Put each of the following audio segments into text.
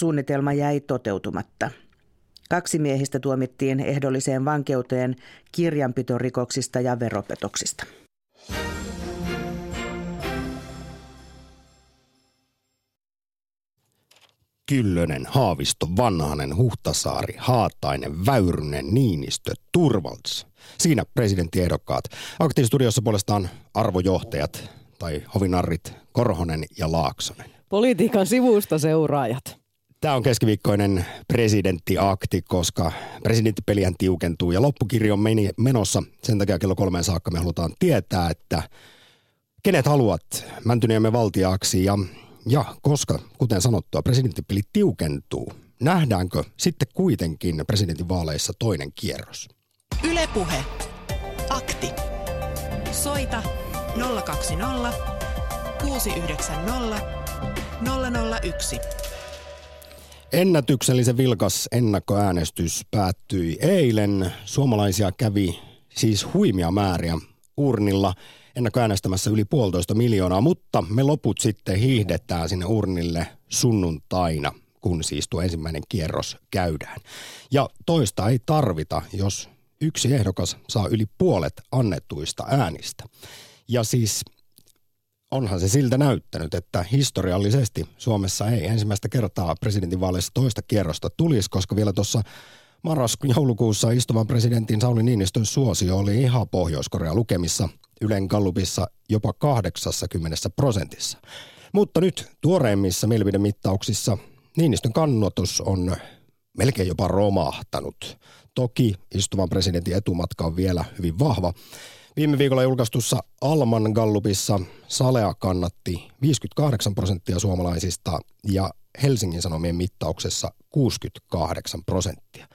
suunnitelma jäi toteutumatta. Kaksi miehistä tuomittiin ehdolliseen vankeuteen kirjanpitorikoksista ja veropetoksista. Kyllönen, Haavisto, Vanhanen, Huhtasaari, Haatainen, Väyrynen, Niinistö, Turvalts. Siinä presidenttiehdokkaat. Aktiivistudiossa puolestaan arvojohtajat tai hovinarrit Korhonen ja Laaksonen. Politiikan sivusta seuraajat. Tämä on keskiviikkoinen presidenttiakti, koska presidenttipelihän tiukentuu ja loppukirjo on menossa. Sen takia kello kolmeen saakka me halutaan tietää, että kenet haluat Mäntyniemen valtiaaksi ja ja koska, kuten sanottua, presidenttipeli tiukentuu, nähdäänkö sitten kuitenkin presidentinvaaleissa toinen kierros? Ylepuhe. Akti. Soita 020 690 001. Ennätyksellisen vilkas ennakkoäänestys päättyi eilen. Suomalaisia kävi siis huimia määriä urnilla – ennakkoäänestämässä yli puolitoista miljoonaa, mutta me loput sitten hiihdetään sinne urnille sunnuntaina, kun siis tuo ensimmäinen kierros käydään. Ja toista ei tarvita, jos yksi ehdokas saa yli puolet annettuista äänistä. Ja siis onhan se siltä näyttänyt, että historiallisesti Suomessa ei ensimmäistä kertaa presidentinvaaleissa toista kierrosta tulisi, koska vielä tuossa marras-joulukuussa istuvan presidentin Sauli Niinistön suosio oli ihan Pohjois-Korea lukemissa Ylen Gallupissa jopa 80 prosentissa. Mutta nyt tuoreimmissa mielipidemittauksissa Niinistön kannatus on melkein jopa romahtanut. Toki istuvan presidentin etumatka on vielä hyvin vahva. Viime viikolla julkaistussa Alman Gallupissa Salea kannatti 58 prosenttia suomalaisista ja Helsingin Sanomien mittauksessa 68 prosenttia.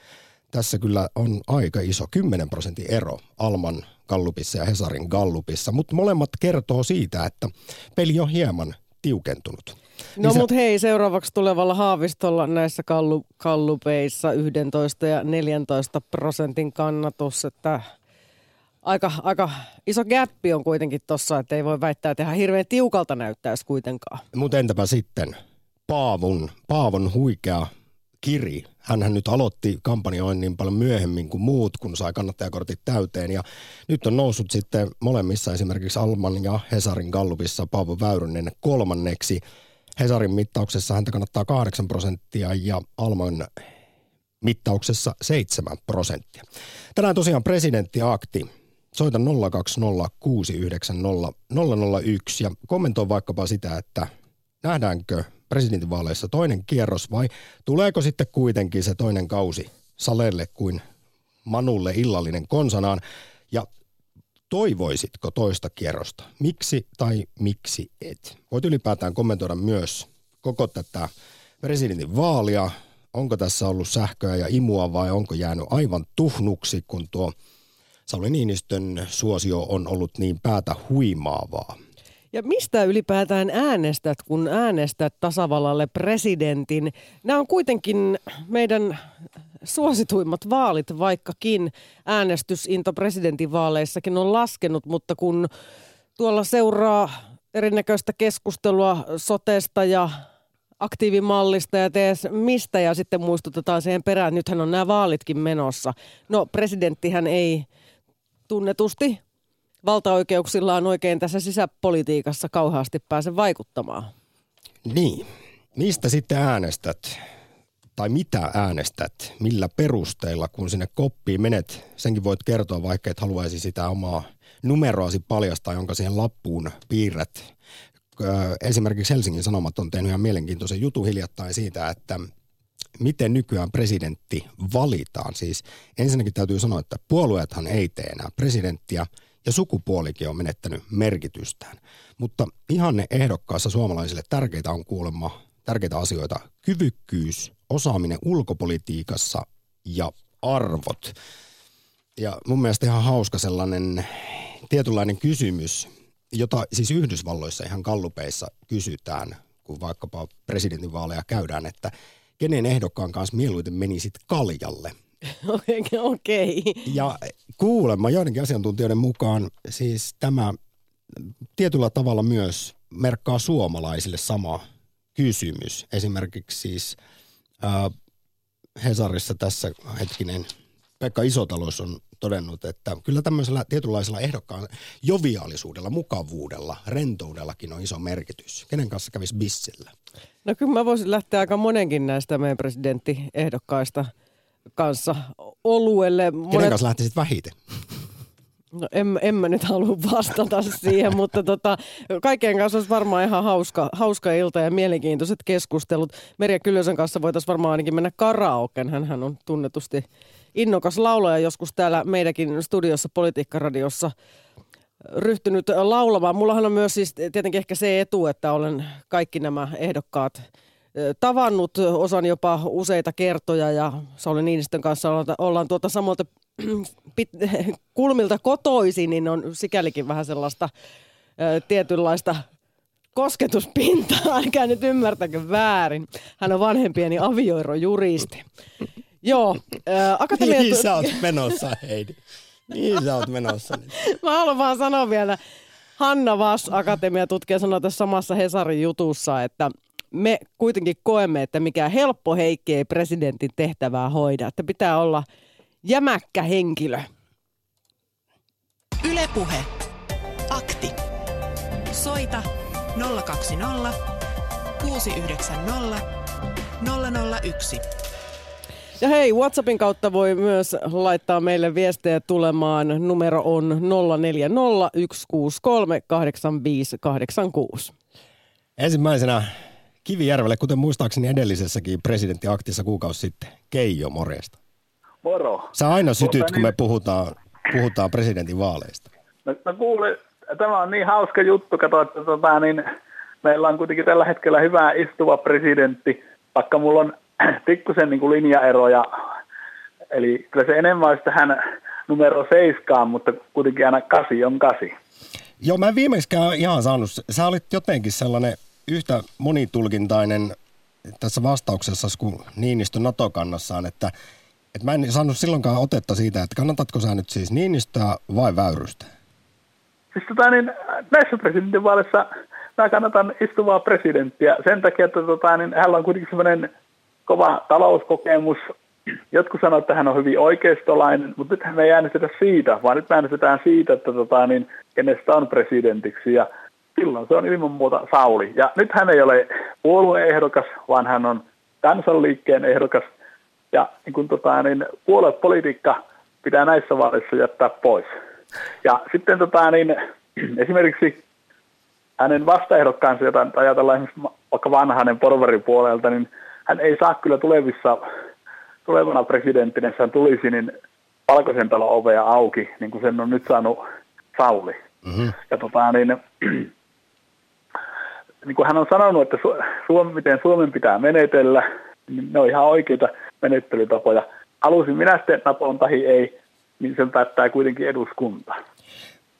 Tässä kyllä on aika iso 10 prosentin ero Alman Gallupissa ja Hesarin Gallupissa, mutta molemmat kertoo siitä, että peli on hieman tiukentunut. No niin mutta hei, seuraavaksi tulevalla Haavistolla näissä kallu, kallupeissa 11 ja 14 prosentin kannatus, että aika, aika iso gappi on kuitenkin tossa, että ei voi väittää, että ihan hirveän tiukalta näyttäisi kuitenkaan. Mutta entäpä sitten Paavun, Paavon huikea kiri. Hänhän nyt aloitti kampanjoinnin paljon myöhemmin kuin muut, kun sai kannattajakortit täyteen. Ja nyt on noussut sitten molemmissa esimerkiksi Alman ja Hesarin Gallupissa Paavo Väyrynen kolmanneksi. Hesarin mittauksessa häntä kannattaa 8 prosenttia ja Alman mittauksessa 7 prosenttia. Tänään tosiaan presidenttiakti. Soita 020690001 ja kommentoi vaikkapa sitä, että nähdäänkö presidentinvaaleissa toinen kierros vai tuleeko sitten kuitenkin se toinen kausi Salelle kuin Manulle illallinen konsanaan ja toivoisitko toista kierrosta? Miksi tai miksi et? Voit ylipäätään kommentoida myös koko tätä presidentin vaalia. Onko tässä ollut sähköä ja imua vai onko jäänyt aivan tuhnuksi, kun tuo Sauli Niinistön suosio on ollut niin päätä huimaavaa? Ja mistä ylipäätään äänestät, kun äänestät tasavallalle presidentin? Nämä on kuitenkin meidän suosituimmat vaalit, vaikkakin äänestysinto presidentinvaaleissakin on laskenut, mutta kun tuolla seuraa erinäköistä keskustelua sotesta ja aktiivimallista ja tees mistä ja sitten muistutetaan siihen perään, nythän on nämä vaalitkin menossa. No presidenttihän ei tunnetusti valtaoikeuksillaan oikein tässä sisäpolitiikassa kauheasti pääse vaikuttamaan. Niin. Mistä sitten äänestät? Tai mitä äänestät? Millä perusteilla, kun sinne koppiin menet? Senkin voit kertoa, vaikka et haluaisi sitä omaa numeroasi paljastaa, jonka siihen lappuun piirrät. Esimerkiksi Helsingin Sanomat on tehnyt ihan mielenkiintoisen jutun hiljattain siitä, että miten nykyään presidentti valitaan. Siis ensinnäkin täytyy sanoa, että puolueethan ei tee enää presidenttiä – ja sukupuolikin on menettänyt merkitystään. Mutta ihanne ehdokkaassa suomalaisille tärkeitä on kuulemma tärkeitä asioita. Kyvykkyys, osaaminen ulkopolitiikassa ja arvot. Ja mun mielestä ihan hauska sellainen tietynlainen kysymys, jota siis Yhdysvalloissa ihan kallupeissa kysytään, kun vaikkapa presidentinvaaleja käydään, että kenen ehdokkaan kanssa mieluiten menisit kaljalle – Okei. Okay. Ja kuulemma joidenkin asiantuntijoiden mukaan siis tämä tietyllä tavalla myös merkkaa suomalaisille sama kysymys. Esimerkiksi siis Ää, Hesarissa tässä hetkinen Pekka Isotalous on todennut, että kyllä tämmöisellä tietynlaisella ehdokkaan joviaalisuudella, mukavuudella, rentoudellakin on iso merkitys. Kenen kanssa kävisi bissillä? No kyllä mä voisin lähteä aika monenkin näistä meidän presidenttiehdokkaista kanssa oluelle. Monet... Kenen kanssa lähtisit vähiten? No en, en mä nyt halua vastata siihen, mutta tota, kaikkien kanssa olisi varmaan ihan hauska, hauska ilta ja mielenkiintoiset keskustelut. Merja Kyllösen kanssa voitaisiin varmaan ainakin mennä karaoken. Hän on tunnetusti innokas laulaja joskus täällä meidänkin studiossa Politiikkaradiossa ryhtynyt laulamaan. Mullahan on myös siis tietenkin ehkä se etu, että olen kaikki nämä ehdokkaat tavannut, osan jopa useita kertoja ja Sauli Niinistön kanssa ollaan, ollaan tuota samalta pit, kulmilta kotoisin, niin on sikälikin vähän sellaista ö, tietynlaista kosketuspintaa, älkää nyt ymmärtäkö väärin. Hän on vanhempieni avioerojuristi. Joo, ää, akatemia... Niin sä oot menossa, Heidi. Niin sä oot menossa. Mä haluan vaan sanoa vielä, Hanna Vass, akatemiatutkija, sanoi tässä samassa Hesarin jutussa, että me kuitenkin koemme, että mikä helppo Heikki ei presidentin tehtävää hoida. Että pitää olla jämäkkä henkilö. Ylepuhe. Akti. Soita 020 690 001. Ja hei, WhatsAppin kautta voi myös laittaa meille viestejä tulemaan. Numero on 0401638586. Ensimmäisenä Kivijärvelle, kuten muistaakseni edellisessäkin presidenttiaktissa kuukausi sitten. Keijo, morjesta. Moro. Sä aina sytyt, tuota, kun me niin... puhutaan, puhutaan presidentin vaaleista. No, no kuule, tämä on niin hauska juttu, kato, että tota, niin, meillä on kuitenkin tällä hetkellä hyvä istuva presidentti, vaikka mulla on pikkusen niin linjaeroja. Eli kyllä se enemmän olisi tähän numero seiskaan, mutta kuitenkin aina kasi on kasi. Joo, mä en viimeikään ihan saanut. Sä olit jotenkin sellainen yhtä monitulkintainen tässä vastauksessa kuin Niinistö NATO-kannassaan, että, että mä en saanut silloinkaan otetta siitä, että kannatatko sä nyt siis Niinistöä vai Väyrystä? Siis tota, niin, näissä presidentinvaaleissa mä kannatan istuvaa presidenttiä sen takia, että tota, niin, hän on kuitenkin sellainen kova talouskokemus. Jotkut sanoo, että hän on hyvin oikeistolainen, mutta nyt me ei äänestetä siitä, vaan nyt me äänestetään siitä, että tota, niin, kenestä on presidentiksi. Ja silloin se on ilman muuta Sauli. Ja nyt hän ei ole puolueehdokas, vaan hän on kansanliikkeen ehdokas. Ja niin kun, tota, niin, puoluepolitiikka pitää näissä vaaleissa jättää pois. Ja sitten tota, niin, esimerkiksi hänen vastaehdokkaansa, jota ajatellaan esimerkiksi vaikka vanhanen porvaripuolelta, niin hän ei saa kyllä tulevissa, tulevana presidenttinä, hän tulisi, niin valkoisen talon ovea auki, niin kuin sen on nyt saanut Sauli. Mm-hmm. Ja tota, niin, niin kuin hän on sanonut, että Suomi, miten Suomen pitää menetellä, niin ne on ihan oikeita menettelytapoja. Halusin minä sitten napoon tahi ei, niin sen päättää kuitenkin eduskunta.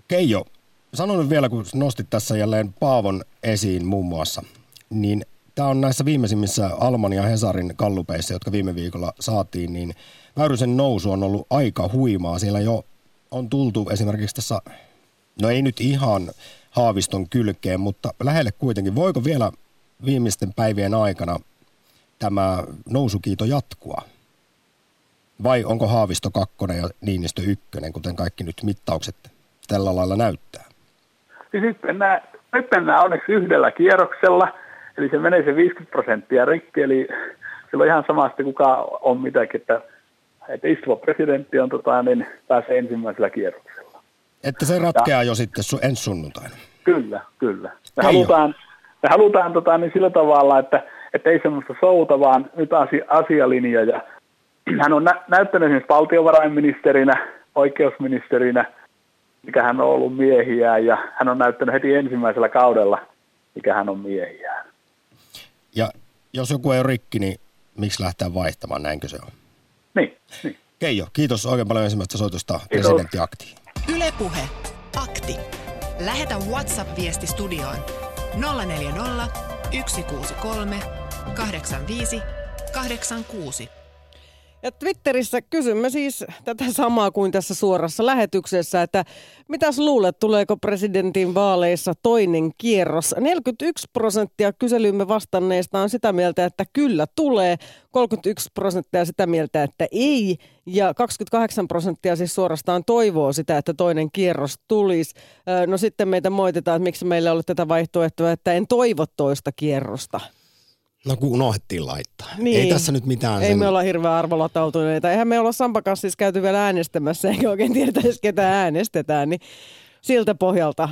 Keijo, sano nyt vielä, kun nostit tässä jälleen Paavon esiin muun muassa, niin Tämä on näissä viimeisimmissä Alman ja Hesarin kallupeissa, jotka viime viikolla saatiin, niin Väyrysen nousu on ollut aika huimaa. Siellä jo on tultu esimerkiksi tässä, no ei nyt ihan Haaviston kylkeen, mutta lähelle kuitenkin. Voiko vielä viimeisten päivien aikana tämä nousukiito jatkua? Vai onko Haavisto kakkonen ja Niinistö ykkönen, kuten kaikki nyt mittaukset tällä lailla näyttää? Siis nyt mennään, nyt mennään onneksi yhdellä kierroksella – Eli se menee se 50 prosenttia rikki, eli silloin ihan samasti kuka on mitäkin, että, että istuva presidentti on, tota, niin pääsee ensimmäisellä kierroksella. Että se ratkeaa ja, jo sitten su, ensi sunnuntaina. Kyllä, kyllä. Me ei halutaan, me halutaan tota, niin sillä tavalla, että, että ei semmoista souta, vaan nyt asia, asialinja. Ja hän on nä- näyttänyt esimerkiksi valtiovarainministerinä, oikeusministerinä, mikä hän on ollut miehiä, ja hän on näyttänyt heti ensimmäisellä kaudella, mikä hän on miehiä. Ja jos joku ei ole rikki, niin miksi lähteä vaihtamaan, näinkö se on? Niin, niin. Keijo, kiitos oikein paljon ensimmäistä soitosta presidenttiaktiin. Ylepuhe Akti. Lähetä WhatsApp-viesti studioon 040 163 85 86. Ja Twitterissä kysymme siis tätä samaa kuin tässä suorassa lähetyksessä, että mitäs luulet, tuleeko presidentin vaaleissa toinen kierros? 41 prosenttia kyselymme vastanneista on sitä mieltä, että kyllä tulee, 31 prosenttia sitä mieltä, että ei, ja 28 prosenttia siis suorastaan toivoo sitä, että toinen kierros tulisi. No sitten meitä moitetaan, että miksi meillä ei ole tätä vaihtoehtoa, että en toivo toista kierrosta. No kun unohdettiin laittaa. Niin. Ei tässä nyt mitään. Ei sen... me olla hirveän arvolatautuneita. Eihän me olla Sampakas siis käyty vielä äänestämässä, eikä oikein tiedetä ketä äänestetään. Niin siltä pohjalta.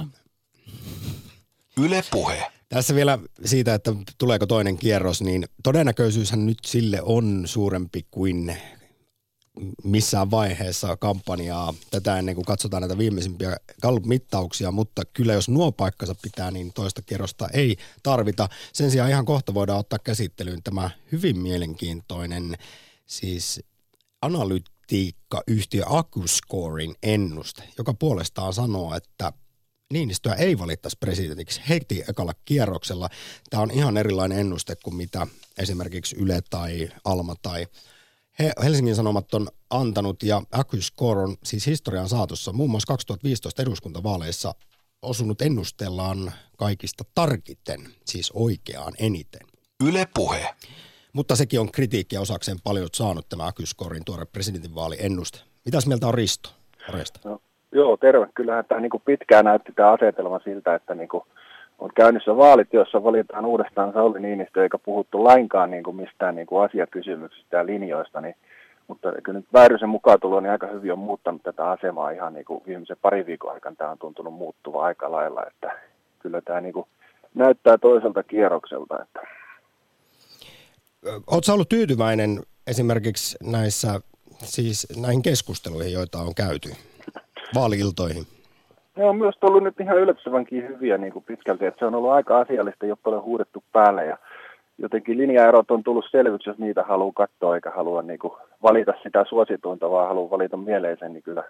Yle Puhe. Tässä vielä siitä, että tuleeko toinen kierros, niin todennäköisyyshän nyt sille on suurempi kuin missään vaiheessa kampanjaa tätä ennen kuin katsotaan näitä viimeisimpiä mittauksia, mutta kyllä jos nuo paikkansa pitää, niin toista kierrosta ei tarvita. Sen sijaan ihan kohta voidaan ottaa käsittelyyn tämä hyvin mielenkiintoinen siis analytiikkayhtiö Acuscorin ennuste, joka puolestaan sanoo, että Niinistöä ei valittaisi presidentiksi heti ekalla kierroksella. Tämä on ihan erilainen ennuste kuin mitä esimerkiksi Yle tai Alma tai he, Helsingin Sanomat on antanut ja Accuscore on siis historian saatossa muun muassa 2015 eduskuntavaaleissa osunut ennustellaan kaikista tarkiten, siis oikeaan eniten. Yle Puhe. Mutta sekin on kritiikkiä osakseen paljon saanut tämä Accuscorein tuore presidentinvaaliennuste. Mitäs mieltä on Risto? No, joo, terve. Kyllähän tämä niin pitkään näytti tämä asetelma siltä, että niin kuin on käynnissä vaalit, joissa valitaan uudestaan Sauli Niinistö, eikä puhuttu lainkaan niin kuin mistään niin kuin asiakysymyksistä ja linjoista, niin, mutta kyllä nyt Väyrysen mukaan tulo niin aika hyvin on muuttanut tätä asemaa ihan niin kuin viimeisen pari viikon aikana tämä on tuntunut muuttuva aika lailla, että kyllä tämä niin kuin näyttää toiselta kierrokselta. Että. Oletko ollut tyytyväinen esimerkiksi näissä, siis näihin keskusteluihin, joita on käyty, vaaliiltoihin? Ne on myös ollut nyt ihan yllättävänkin hyviä niin kuin pitkälti, että se on ollut aika asiallista, ei ole huudettu päälle ja jotenkin linjaerot on tullut selviksi, jos niitä haluaa katsoa eikä halua niin kuin valita sitä suosituinta, vaan haluaa valita mieleisen, niin kyllä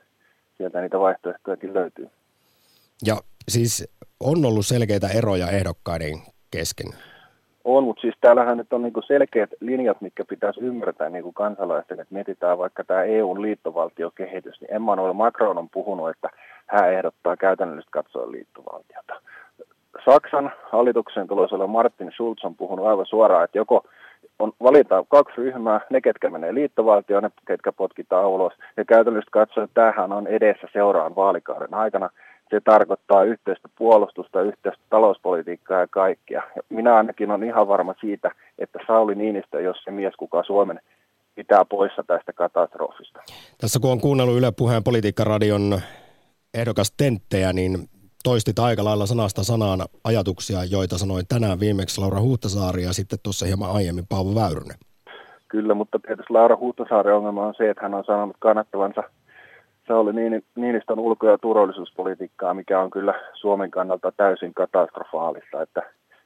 sieltä niitä vaihtoehtojakin löytyy. Ja siis on ollut selkeitä eroja ehdokkaiden kesken? On, mutta siis täällähän nyt on niin kuin selkeät linjat, mitkä pitäisi ymmärtää niin kuin kansalaisten, että mietitään vaikka tämä EUn liittovaltiokehitys, niin Emmanuel Macron on puhunut, että hän ehdottaa käytännöllisesti katsoen liittovaltiota. Saksan hallituksen tulossa Martin Schulz on puhunut aivan suoraan, että joko on, valitaan kaksi ryhmää, ne ketkä menee liittovaltioon, ne ketkä potkitaan ulos. Ja käytännössä katsoen tämähän on edessä seuraavan vaalikauden aikana. Se tarkoittaa yhteistä puolustusta, yhteistä talouspolitiikkaa ja kaikkea. Ja minä ainakin on ihan varma siitä, että Sauli Niinistö, jos se mies, kuka Suomen pitää poissa tästä katastrofista. Tässä kun on kuunnellut Yle Puheen politiikkaradion ehdokas tenttejä, niin toistit aika lailla sanasta sanaan ajatuksia, joita sanoin tänään viimeksi Laura Huhtasaari ja sitten tuossa hieman aiemmin Paavo Väyrynen. Kyllä, mutta tietysti Laura Huhtasaaren ongelma on se, että hän on sanonut kannattavansa Sauli Niinistön ulko- ja turvallisuuspolitiikkaa, mikä on kyllä Suomen kannalta täysin katastrofaalista, että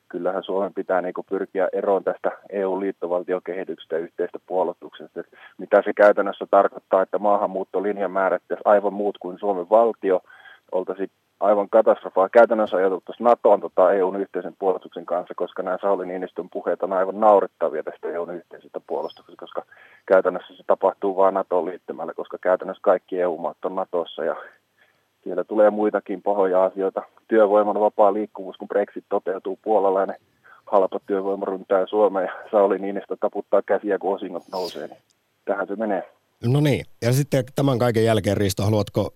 kyllähän Suomen pitää niin pyrkiä eroon tästä EU-liittovaltiokehityksestä ja yhteistä puolustuksesta. Mitä se käytännössä tarkoittaa, että maahanmuuttolinja määrättäisi aivan muut kuin Suomen valtio, oltaisiin aivan katastrofaa. Käytännössä ajateltaisiin NATOon tota EUn yhteisen puolustuksen kanssa, koska nämä Sauli Niinistön puheet on aivan naurettavia tästä EUn yhteisestä puolustuksesta, koska käytännössä se tapahtuu vain NATOon liittymällä, koska käytännössä kaikki EU-maat on NATOssa ja siellä tulee muitakin pahoja asioita. Työvoiman vapaa liikkuvuus, kun Brexit toteutuu puolalainen halpa työvoima ryntää Suomeen ja Sauli Niinistö taputtaa käsiä, kun osingot nousee. Niin tähän se menee. No niin, ja sitten tämän kaiken jälkeen Risto, haluatko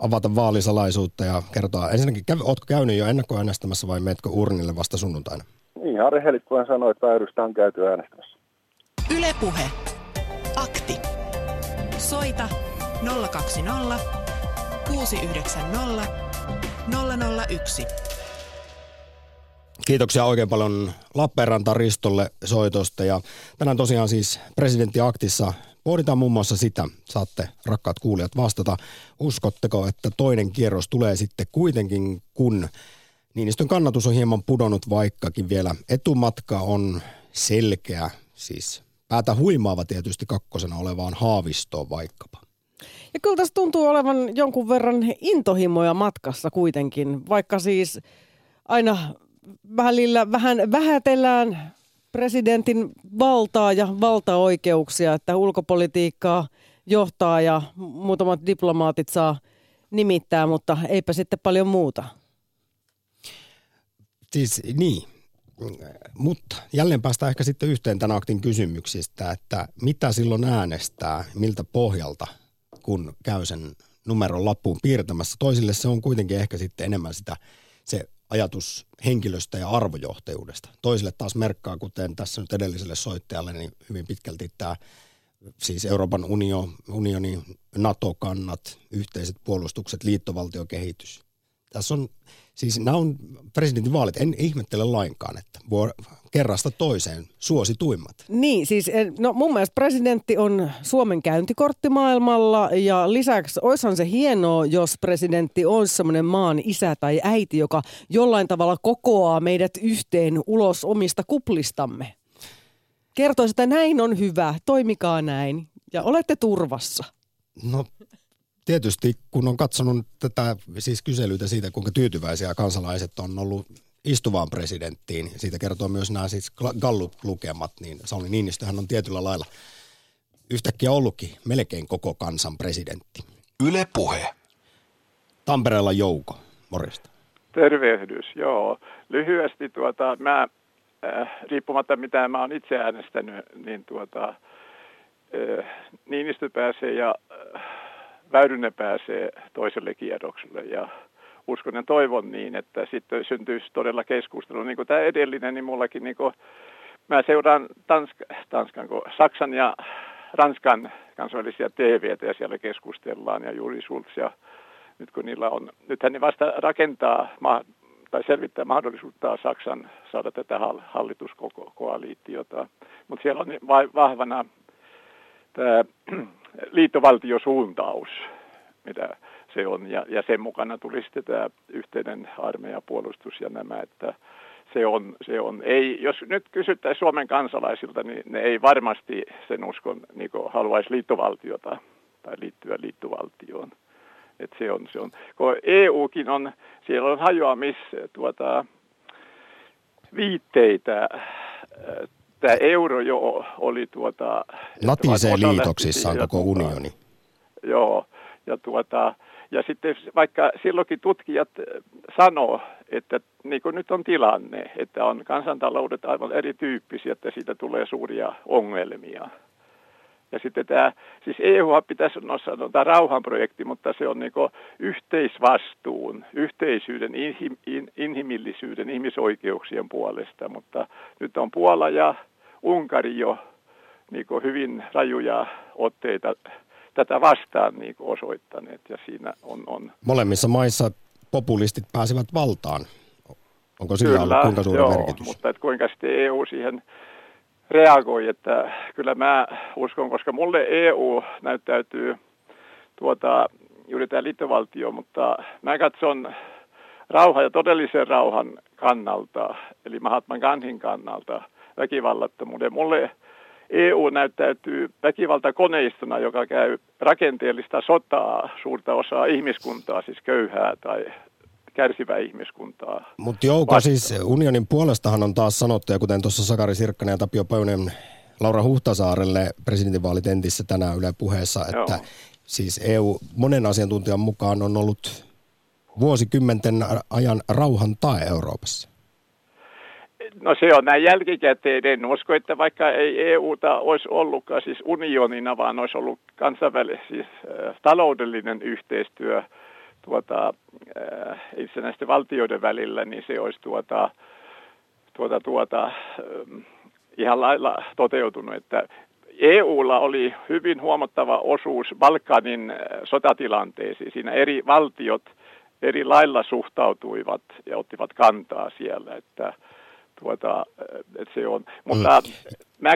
avata vaalisalaisuutta ja kertoa, ensinnäkin, käy, ootko käynyt jo ennakkoäänestämässä vai meetkö urnille vasta sunnuntaina? Ihan rehellisesti voin sanoa, että Väyrystä on käyty äänestämässä. Ylepuhe. Akti. Soita 020 690 001. Kiitoksia oikein paljon Lappeenranta Ristolle soitosta ja tänään tosiaan siis presidentti Aktissa pohditaan muun muassa sitä, saatte rakkaat kuulijat vastata, uskotteko, että toinen kierros tulee sitten kuitenkin, kun Niinistön kannatus on hieman pudonnut, vaikkakin vielä etumatka on selkeä, siis päätä huimaava tietysti kakkosena olevaan haavistoon vaikkapa. Ja kyllä tässä tuntuu olevan jonkun verran intohimoja matkassa kuitenkin, vaikka siis aina välillä vähän vähätellään presidentin valtaa ja valtaoikeuksia, että ulkopolitiikkaa johtaa ja muutamat diplomaatit saa nimittää, mutta eipä sitten paljon muuta. Siis niin, mutta jälleen päästään ehkä sitten yhteen tämän aktin kysymyksistä, että mitä silloin äänestää, miltä pohjalta, kun käy sen numeron lappuun piirtämässä. Toisille se on kuitenkin ehkä sitten enemmän sitä se ajatus henkilöstä ja arvojohtajuudesta. Toisille taas merkkaa, kuten tässä nyt edelliselle soittajalle, niin hyvin pitkälti tämä siis Euroopan unio, unioni, NATO-kannat, yhteiset puolustukset, liittovaltiokehitys. Tässä on, siis nämä on presidentinvaalit, en ihmettele lainkaan, että kerrasta toiseen suosituimmat. Niin, siis no mun mielestä presidentti on Suomen käyntikortti maailmalla ja lisäksi oishan se hienoa, jos presidentti on semmoinen maan isä tai äiti, joka jollain tavalla kokoaa meidät yhteen ulos omista kuplistamme. Kertoisi, että näin on hyvä, toimikaa näin ja olette turvassa. No tietysti, kun on katsonut tätä siis kyselyitä siitä, kuinka tyytyväisiä kansalaiset on ollut istuvaan presidenttiin, siitä kertoo myös nämä siis Gallup-lukemat, niin Sauli Niinistöhän on tietyllä lailla yhtäkkiä ollutkin melkein koko kansan presidentti. Yle Puhe. Tampereella Jouko, morjesta. Tervehdys, joo. Lyhyesti tuota, mä, äh, riippumatta mitä mä oon itse äänestänyt, niin tuota, äh, Niinistö pääsee ja äh, Väyrynen pääsee toiselle kierrokselle ja uskon ja toivon niin, että sitten syntyisi todella keskustelu. Niin kuin tämä edellinen, niin mullakin niin kuin, mä seuraan Tanska, Tanskan, Saksan ja Ranskan kansainvälisiä TVtä ja siellä keskustellaan ja juuri Schulz ja nyt kun niillä on, nythän ne vasta rakentaa tai selvittää mahdollisuutta Saksan saada tätä hallituskoaliitiota, mutta siellä on vahvana tämä liittovaltiosuuntaus, mitä se on. Ja, ja sen mukana tuli sitten tämä yhteinen armeijapuolustus ja nämä, että se on, se on. Ei, jos nyt kysyttäisiin Suomen kansalaisilta, niin ne ei varmasti sen uskon niin haluaisi liittovaltiota tai liittyä liittovaltioon. Et se on, se on. Kun EUkin on, siellä on hajoamis tuota, viitteitä tämä euro jo oli tuota... Natisee liitoksissaan koko tuota, unioni. Joo, ja, tuota, ja sitten vaikka silloinkin tutkijat sanoo, että niin kuin nyt on tilanne, että on kansantaloudet aivan erityyppisiä, että siitä tulee suuria ongelmia. Ja sitten tämä, siis EU pitäisi no sanotaan rauhanprojekti, mutta se on niin yhteisvastuun, yhteisyyden, inhim, in, inhimillisyyden, ihmisoikeuksien puolesta. Mutta nyt on Puola ja Unkari jo niin hyvin rajuja otteita tätä vastaan niin osoittaneet ja siinä on, on... Molemmissa maissa populistit pääsevät valtaan. Onko sillä kyllä, ollut kuinka suuri joo, merkitys? mutta että kuinka sitten EU siihen reagoi, että kyllä mä uskon, koska mulle EU näyttäytyy tuota, juuri tämä liittovaltio, mutta mä katson rauha ja todellisen rauhan kannalta, eli Mahatma Gandhin kannalta – väkivallattomuuden. Mulle EU näyttäytyy väkivaltakoneistona, joka käy rakenteellista sotaa suurta osaa ihmiskuntaa, siis köyhää tai kärsivää ihmiskuntaa. Mutta Jouko, siis unionin puolestahan on taas sanottu, ja kuten tuossa Sakari Sirkkanen ja Tapio Pöynen Laura Huhtasaarelle presidentinvaalitentissä tänään Yle puheessa, että Joo. siis EU monen asiantuntijan mukaan on ollut vuosikymmenten ajan rauhan tae Euroopassa. No se on näin jälkikäteen. En usko, että vaikka ei EUta olisi ollutkaan siis unionina, vaan olisi ollut kansainvälinen siis, äh, taloudellinen yhteistyö tuota, äh, itsenäisten valtioiden välillä, niin se olisi tuota, tuota, tuota, äh, ihan lailla toteutunut. Että EUlla oli hyvin huomattava osuus Balkanin äh, sotatilanteisiin. Siinä eri valtiot eri lailla suhtautuivat ja ottivat kantaa siellä, että tuota, että se on. Mutta mm. mä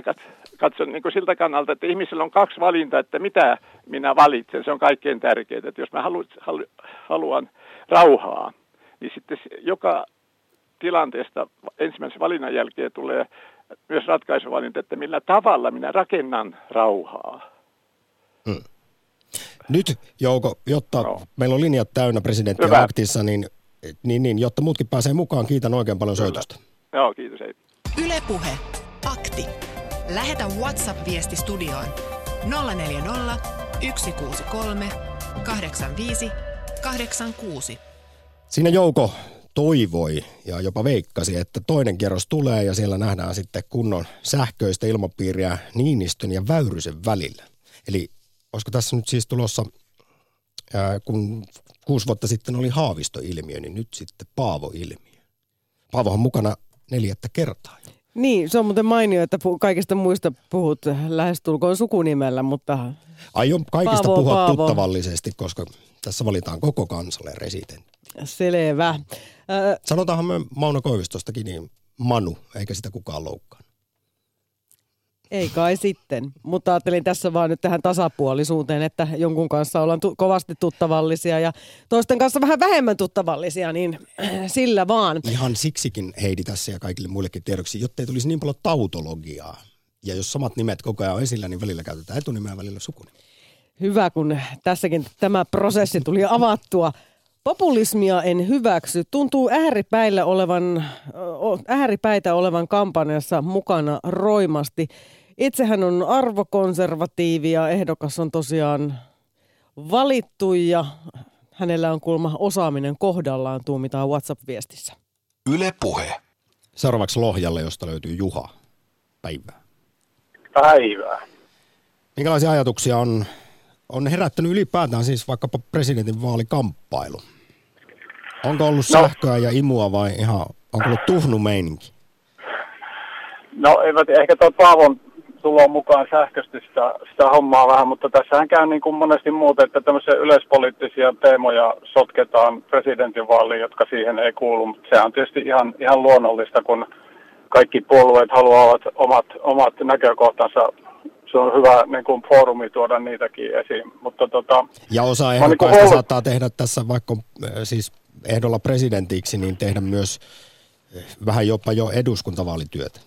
katson niin siltä kannalta, että ihmisillä on kaksi valintaa, että mitä minä valitsen. Se on kaikkein tärkeintä. Että jos mä halu, halu, haluan rauhaa, niin sitten joka tilanteesta ensimmäisen valinnan jälkeen tulee myös ratkaisuvalinta, että millä tavalla minä rakennan rauhaa. Hmm. Nyt Jouko, jotta no. meillä on linjat täynnä presidenttiä aktissa, niin, niin, niin, jotta muutkin pääsee mukaan, kiitän oikein paljon Kyllä. soitosta. Joo, kiitos. Hei. Yle Puhe. Akti. Lähetä WhatsApp-viesti studioon 040 163 85 86. Siinä Jouko toivoi ja jopa veikkasi, että toinen kierros tulee ja siellä nähdään sitten kunnon sähköistä ilmapiiriä Niinistön ja Väyrysen välillä. Eli olisiko tässä nyt siis tulossa, ää, kun kuusi vuotta sitten oli Haavisto-ilmiö, niin nyt sitten Paavo-ilmiö. Paavohan mukana neljättä kertaa. Niin, se on muuten mainio, että kaikista muista puhut lähestulkoon sukunimellä, mutta... Aion kaikista Paavo, puhua Paavo. tuttavallisesti, koska tässä valitaan koko kansalle residentti. Selvä. Ö, Sanotaanhan me Mauno Koivistostakin niin Manu, eikä sitä kukaan loukkaan. Ei kai sitten, mutta ajattelin tässä vaan nyt tähän tasapuolisuuteen, että jonkun kanssa ollaan tu- kovasti tuttavallisia ja toisten kanssa vähän vähemmän tuttavallisia, niin sillä vaan. Ihan siksikin Heidi tässä ja kaikille muillekin tiedoksi, jotta ei tulisi niin paljon tautologiaa. Ja jos samat nimet koko ajan on esillä, niin välillä käytetään etunimeä välillä sukunimeä. Hyvä, kun tässäkin tämä prosessi tuli avattua. Populismia en hyväksy. Tuntuu ääripäillä olevan, ääripäitä olevan kampanjassa mukana roimasti. Itsehän on arvokonservatiivi ja ehdokas on tosiaan valittu ja hänellä on kulma osaaminen kohdallaan tuumitaan WhatsApp-viestissä. Yle Puhe. Seuraavaksi Lohjalle, josta löytyy Juha. Päivää. Päivää. Minkälaisia ajatuksia on, on herättänyt ylipäätään siis vaikkapa presidentin vaalikamppailu? Onko ollut No. sähköä ja imua vai ihan, onko ollut tuhnu meininki? No eivät ehkä tuo Paavon tulo mukaan sähköisesti sitä, sitä hommaa vähän, mutta tässähän käy niin kuin monesti muuta, että tämmöisiä yleispoliittisia teemoja sotketaan presidentinvaaliin, jotka siihen ei kuulu. Mutta se on tietysti ihan, ihan luonnollista, kun kaikki puolueet haluavat omat, omat näkökohtansa. Se on hyvä niin kuin foorumi tuoda niitäkin esiin. Mutta tota, Ja osa ehdokkaista ollut- saattaa tehdä tässä vaikka äh, siis ehdolla presidentiksi, niin tehdä myös äh, vähän jopa jo eduskuntavaalityötä.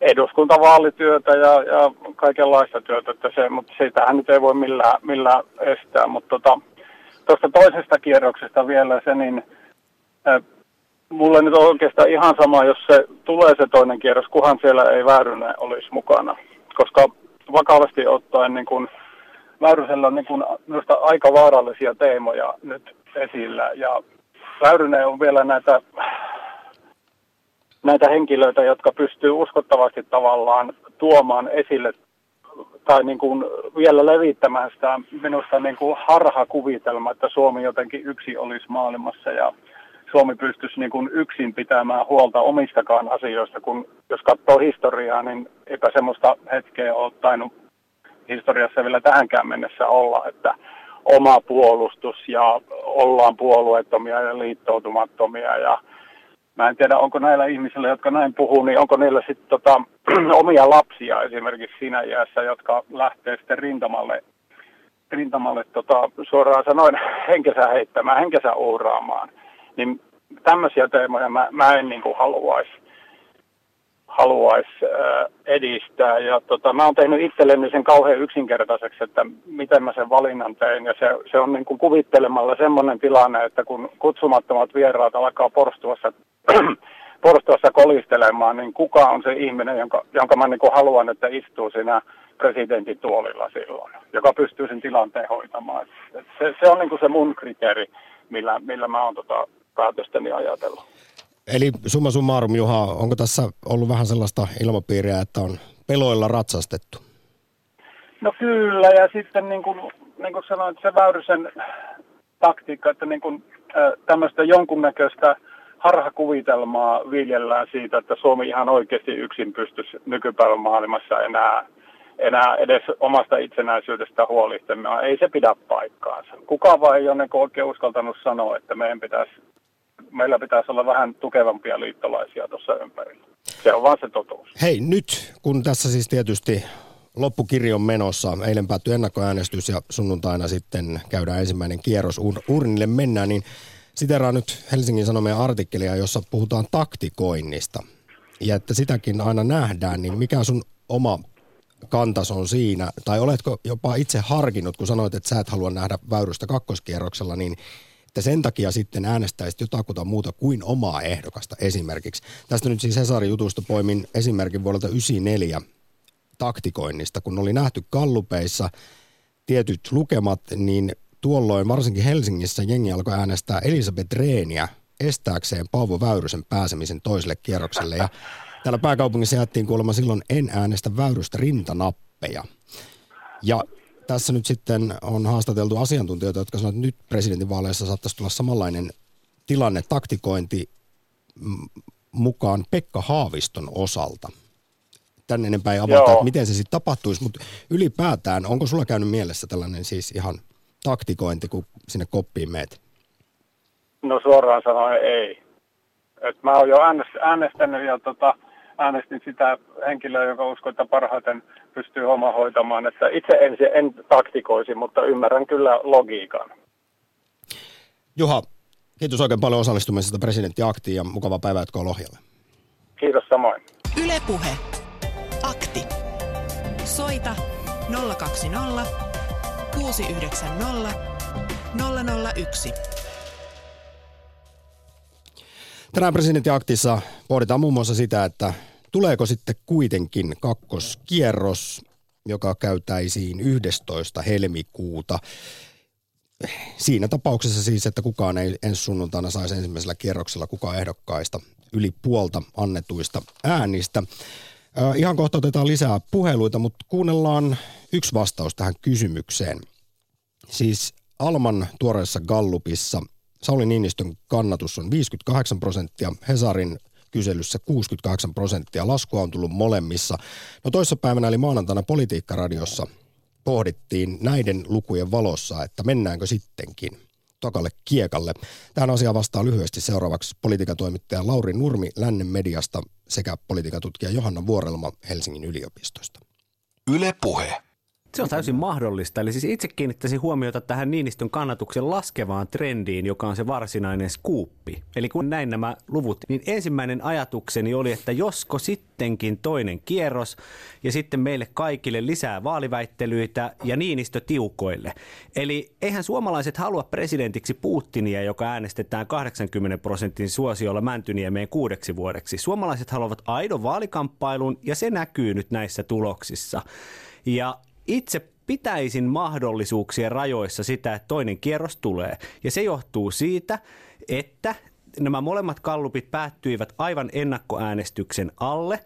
Eduskuntavaalityötä ja, ja kaikenlaista työtä, että se, mutta sitähän nyt ei voi millään, millään estää. Mutta tota, tuosta toisesta kierroksesta vielä se, niin äh, mulle nyt on oikeastaan ihan sama, jos se tulee se toinen kierros, kunhan siellä ei Väyrynen olisi mukana. Koska vakavasti ottaen niin kun, Väyrysellä on niin kun, minusta aika vaarallisia teemoja nyt esillä ja Väyrynen on vielä näitä näitä henkilöitä, jotka pystyy uskottavasti tavallaan tuomaan esille tai niin kuin vielä levittämään sitä minusta niin kuin harhakuvitelma, että Suomi jotenkin yksi olisi maailmassa ja Suomi pystyisi niin kuin yksin pitämään huolta omistakaan asioista, kun jos katsoo historiaa, niin eipä semmoista hetkeä ole tainnut historiassa vielä tähänkään mennessä olla, että oma puolustus ja ollaan puolueettomia ja liittoutumattomia ja Mä en tiedä, onko näillä ihmisillä, jotka näin puhuu, niin onko niillä sitten tota, omia lapsia esimerkiksi siinä iässä, jotka lähtee sitten rintamalle, rintamalle tota, suoraan sanoen henkensä heittämään, henkensä uhraamaan. Niin tämmöisiä teemoja mä, mä en niin haluaisi haluais, äh, edistää. Ja tota, mä oon tehnyt itselleni sen kauhean yksinkertaiseksi, että miten mä sen valinnan tein. Ja se, se on niin kuin kuvittelemalla semmoinen tilanne, että kun kutsumattomat vieraat alkaa porstuassa porstuassa kolistelemaan, niin kuka on se ihminen, jonka, jonka mä niin haluan, että istuu siinä presidentin tuolilla silloin, joka pystyy sen tilanteen hoitamaan. Se, se on niin se mun kriteeri, millä, millä mä oon tota päätöstäni ajatellut. Eli summa summarum, Juha, onko tässä ollut vähän sellaista ilmapiiriä, että on peloilla ratsastettu? No kyllä, ja sitten niin kuin, niin kuin sanoin, se Väyrysen taktiikka, että niin kuin, tämmöistä jonkunnäköistä harhakuvitelmaa viljellään siitä, että Suomi ihan oikeasti yksin pystyisi nykypäivän maailmassa enää, enää edes omasta itsenäisyydestä huolehtimaan. Ei se pidä paikkaansa. Kukaan vaan ei ole niin oikein uskaltanut sanoa, että meidän pitäisi, meillä pitäisi olla vähän tukevampia liittolaisia tuossa ympärillä. Se on vaan se totuus. Hei, nyt kun tässä siis tietysti loppukirja on menossa, eilen päättyi ennakkoäänestys ja sunnuntaina sitten käydään ensimmäinen kierros, ur- urnille mennään, niin siteraan nyt Helsingin Sanomien artikkelia, jossa puhutaan taktikoinnista. Ja että sitäkin aina nähdään, niin mikä sun oma kantas on siinä, tai oletko jopa itse harkinnut, kun sanoit, että sä et halua nähdä väyrystä kakkoskierroksella, niin että sen takia sitten äänestäisit jotakuta muuta kuin omaa ehdokasta esimerkiksi. Tästä nyt siis Hesarin jutusta poimin esimerkin vuodelta 94 taktikoinnista, kun oli nähty kallupeissa tietyt lukemat, niin tuolloin varsinkin Helsingissä jengi alkoi äänestää Elisabeth Reeniä estääkseen Paavo Väyrysen pääsemisen toiselle kierrokselle. Ja täällä pääkaupungissa jättiin kuulemma silloin en äänestä Väyrystä rintanappeja. Ja tässä nyt sitten on haastateltu asiantuntijoita, jotka sanovat, että nyt presidentinvaaleissa saattaisi tulla samanlainen tilanne, taktikointi mukaan Pekka Haaviston osalta. Tänne enempää ei avata, että miten se sitten tapahtuisi, mutta ylipäätään, onko sulla käynyt mielessä tällainen siis ihan taktikointi, kun sinne koppiin meet? No suoraan sanoen ei. Et mä oon jo äänestänyt ja tota, äänestin sitä henkilöä, joka uskoo, että parhaiten pystyy homma hoitamaan. Että itse en, en taktikoisi, mutta ymmärrän kyllä logiikan. Juha, kiitos oikein paljon osallistumisesta presidenttiaktiin ja mukava päivä jatkoa Lohjalle. Kiitos samoin. Ylepuhe. Akti. Soita 020 690 001. Tänään presidenttiaktissa pohditaan muun muassa sitä, että tuleeko sitten kuitenkin kakkoskierros, joka käytäisiin 11. helmikuuta. Siinä tapauksessa siis, että kukaan ei ensi sunnuntaina saisi ensimmäisellä kierroksella kukaan ehdokkaista yli puolta annetuista äänistä. Ihan kohta otetaan lisää puheluita, mutta kuunnellaan yksi vastaus tähän kysymykseen. Siis Alman tuoreessa Gallupissa Sauli Niinistön kannatus on 58 prosenttia, Hesarin kyselyssä 68 prosenttia. Laskua on tullut molemmissa. No toissapäivänä eli maanantaina Politiikkaradiossa pohdittiin näiden lukujen valossa, että mennäänkö sittenkin tokalle kiekalle. Tähän asiaan vastaa lyhyesti seuraavaksi politiikatoimittaja Lauri Nurmi Lännen mediasta sekä politiikatutkija Johanna Vuorelma Helsingin yliopistosta. Yle Puhe. Se on täysin mahdollista. Eli siis itse kiinnittäisin huomiota tähän Niinistön kannatuksen laskevaan trendiin, joka on se varsinainen skuuppi. Eli kun näin nämä luvut, niin ensimmäinen ajatukseni oli, että josko sittenkin toinen kierros ja sitten meille kaikille lisää vaaliväittelyitä ja Niinistö tiukoille. Eli eihän suomalaiset halua presidentiksi Putinia, joka äänestetään 80 prosentin suosiolla Mäntyniemeen kuudeksi vuodeksi. Suomalaiset haluavat aidon vaalikamppailun ja se näkyy nyt näissä tuloksissa. Ja itse pitäisin mahdollisuuksien rajoissa sitä, että toinen kierros tulee. Ja se johtuu siitä, että nämä molemmat kallupit päättyivät aivan ennakkoäänestyksen alle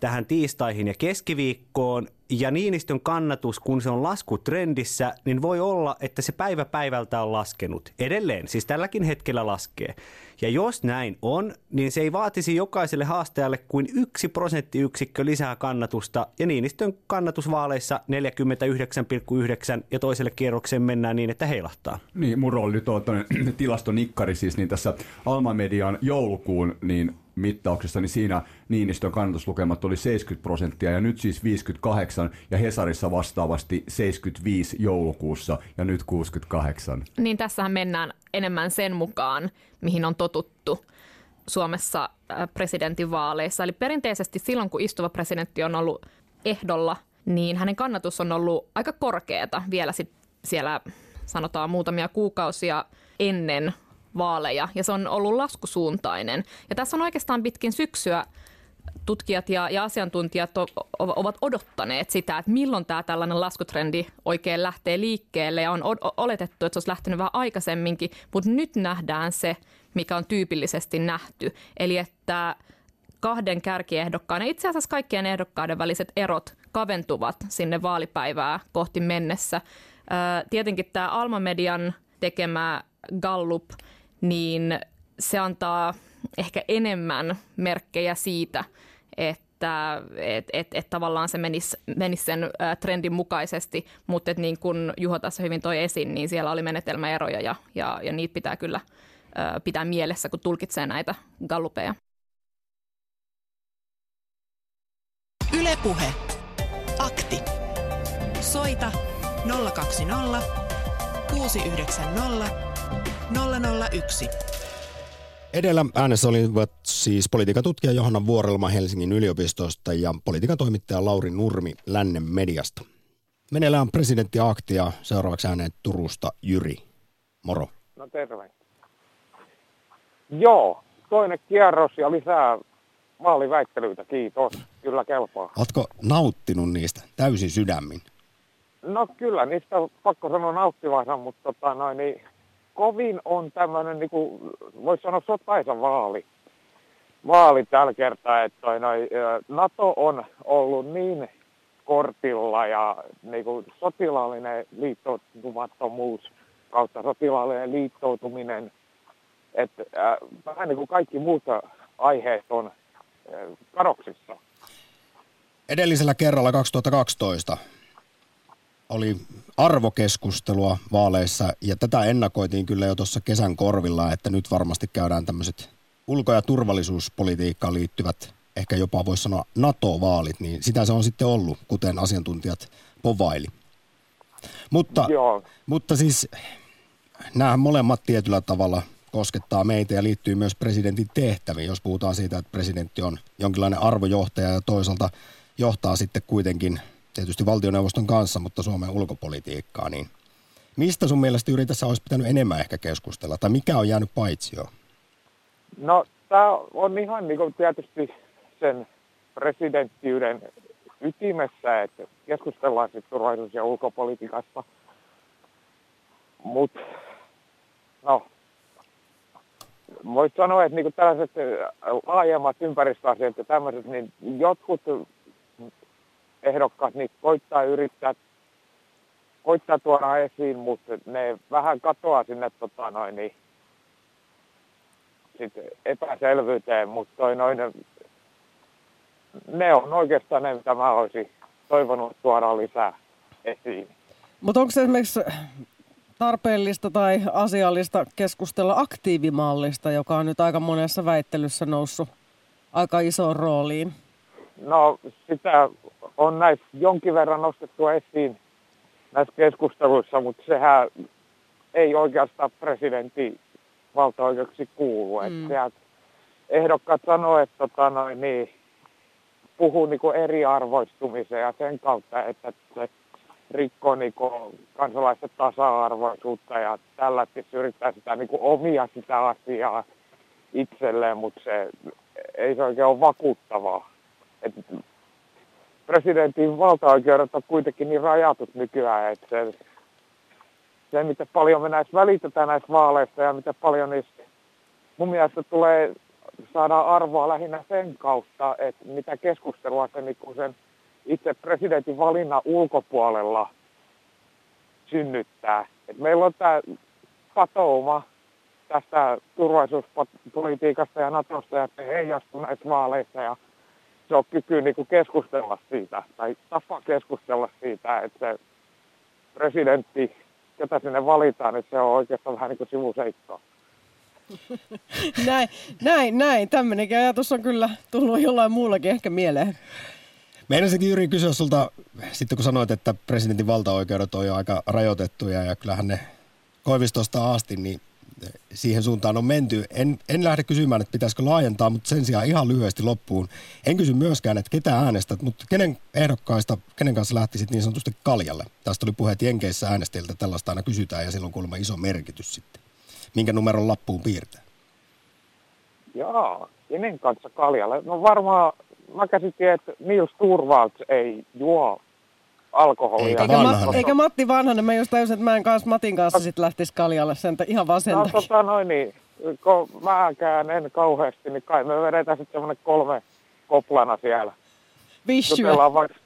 tähän tiistaihin ja keskiviikkoon. Ja Niinistön kannatus, kun se on laskutrendissä, niin voi olla, että se päivä päivältä on laskenut. Edelleen, siis tälläkin hetkellä laskee. Ja jos näin on, niin se ei vaatisi jokaiselle haastajalle kuin yksi prosenttiyksikkö lisää kannatusta, ja Niinistön kannatusvaaleissa 49,9 ja toiselle kierrokseen mennään niin, että heilahtaa. Niin, mun rooli nyt on tilastonikkari siis, niin tässä Alma Median joulukuun niin mittauksessa, niin siinä Niinistön kannatuslukemat oli 70 prosenttia ja nyt siis 58 ja Hesarissa vastaavasti 75 joulukuussa ja nyt 68. Niin tässähän mennään enemmän sen mukaan, mihin on totuttu Suomessa äh, presidentinvaaleissa. Eli perinteisesti silloin, kun istuva presidentti on ollut ehdolla, niin hänen kannatus on ollut aika korkeata vielä sit siellä sanotaan muutamia kuukausia ennen vaaleja ja se on ollut laskusuuntainen. Ja tässä on oikeastaan pitkin syksyä tutkijat ja, ja asiantuntijat o, o, ovat odottaneet sitä, että milloin tämä tällainen laskutrendi oikein lähtee liikkeelle ja on o, oletettu, että se olisi lähtenyt vähän aikaisemminkin, mutta nyt nähdään se, mikä on tyypillisesti nähty. Eli että kahden kärkiehdokkaan ja itse asiassa kaikkien ehdokkaiden väliset erot kaventuvat sinne vaalipäivää kohti mennessä. Tietenkin tämä Alma Median tekemä Gallup – niin se antaa ehkä enemmän merkkejä siitä, että et, et, et tavallaan se menisi, menisi sen trendin mukaisesti, mutta niin kuin Juho tässä hyvin toi esiin, niin siellä oli menetelmäeroja ja, ja, ja niitä pitää kyllä pitää mielessä, kun tulkitsee näitä gallupeja. Ylepuhe. Akti. Soita 020 690 001. Edellä äänessä olivat siis politiikan tutkija Johanna Vuorelma Helsingin yliopistosta ja politiikan toimittaja Lauri Nurmi Lännen mediasta. Meneillään presidenttiaktia, seuraavaksi ääneen Turusta Jyri. Moro. No terve. Joo, toinen kierros ja lisää vaaliväittelyitä, kiitos. Kyllä kelpaa. Oletko nauttinut niistä täysin sydämin? No kyllä, niistä on pakko sanoa nauttivansa, mutta tota, noin, niin, kovin on tämmöinen, niin kuin, voisi sanoa sotaisa vaali. Vaali tällä kertaa, että toi, noin, NATO on ollut niin kortilla ja niin kuin, sotilaallinen liittoutumattomuus kautta sotilaallinen liittoutuminen, että äh, vähän niin kuin kaikki muut aiheet on äh, kadoksissa. Edellisellä kerralla 2012 oli arvokeskustelua vaaleissa ja tätä ennakoitiin kyllä jo tuossa kesän korvilla, että nyt varmasti käydään tämmöiset ulko- ja turvallisuuspolitiikkaan liittyvät, ehkä jopa voisi sanoa NATO-vaalit, niin sitä se on sitten ollut, kuten asiantuntijat povaili. Mutta, Joo. mutta siis nämä molemmat tietyllä tavalla koskettaa meitä ja liittyy myös presidentin tehtäviin, jos puhutaan siitä, että presidentti on jonkinlainen arvojohtaja ja toisaalta johtaa sitten kuitenkin tietysti valtioneuvoston kanssa, mutta Suomen ulkopolitiikkaa, niin mistä sun mielestä Jyri tässä olisi pitänyt enemmän ehkä keskustella, tai mikä on jäänyt paitsi jo? No tämä on ihan niin kuin tietysti sen presidenttiyden ytimessä, että keskustellaan sitten turvallisuus- ja ulkopolitiikasta. Mutta no, voisi sanoa, että niinku tällaiset laajemmat ympäristöasiat ja tämmöiset, niin jotkut ehdokkaat niin koittaa yrittää koittaa tuoda esiin, mutta ne vähän katoaa sinne tota noin, niin, sit epäselvyyteen, mutta noin, ne on oikeastaan ne, mitä mä olisin toivonut tuoda lisää esiin. Mutta onko se esimerkiksi tarpeellista tai asiallista keskustella aktiivimallista, joka on nyt aika monessa väittelyssä noussut aika isoon rooliin? No sitä on näissä jonkin verran nostettu esiin näissä keskusteluissa, mutta sehän ei oikeastaan presidentin valtaoikeuksi kuulu. Mm. Että ehdokkaat sanoo, että tota noin, niin, puhuu niin kuin eriarvoistumiseen ja sen kautta, että se rikkoo niin kuin kansalaisten tasa-arvoisuutta ja tällä että yrittää sitä niin kuin omia sitä asiaa itselleen, mutta se ei se oikein ole vakuuttavaa. Et presidentin valtaoikeudet on kuitenkin niin rajatut nykyään, että se, se mitä paljon me näissä välitetään näissä vaaleista ja mitä paljon niistä mun mielestä tulee saada arvoa lähinnä sen kautta, että mitä keskustelua se niin sen itse presidentin valinnan ulkopuolella synnyttää. Et meillä on tämä patouma tästä turvallisuuspolitiikasta ja Natosta ja se heijastuu näissä vaaleissa ja se on kyky niin kuin keskustella siitä tai tapa keskustella siitä, että se presidentti, ketä sinne valitaan, niin se on oikeastaan vähän niin kuin sivuseikkaa. näin, näin, näin. Tämmöinenkin ajatus on kyllä tullut jollain muullakin ehkä mieleen. Meidän Jyri kysyä sulta, sitten kun sanoit, että presidentin valtaoikeudet on jo aika rajoitettuja ja kyllähän ne Koivistosta asti, niin siihen suuntaan on menty. En, en lähde kysymään, että pitäisikö laajentaa, mutta sen sijaan ihan lyhyesti loppuun. En kysy myöskään, että ketä äänestät, mutta kenen ehdokkaista, kenen kanssa lähtisit niin sanotusti kaljalle? Tästä oli puhe, että Jenkeissä äänestäjiltä tällaista aina kysytään ja silloin kuulemma iso merkitys sitten. Minkä numeron lappuun piirtää? Joo, kenen kanssa kaljalle? No varmaan mä käsitin, että Nils Turvalds ei juo alkoholia. Eikä, Ma- eikä Matti Vanhanen, mä just täysin, että mä en kanssa Matin kanssa no, sit lähtisi kaljalle sen ihan vaan sen no, takia. tota noin niin, kun mäkään en kauheasti, niin kai me vedetään sitten semmoinen kolme koplana siellä. Vissyä. Vaikka,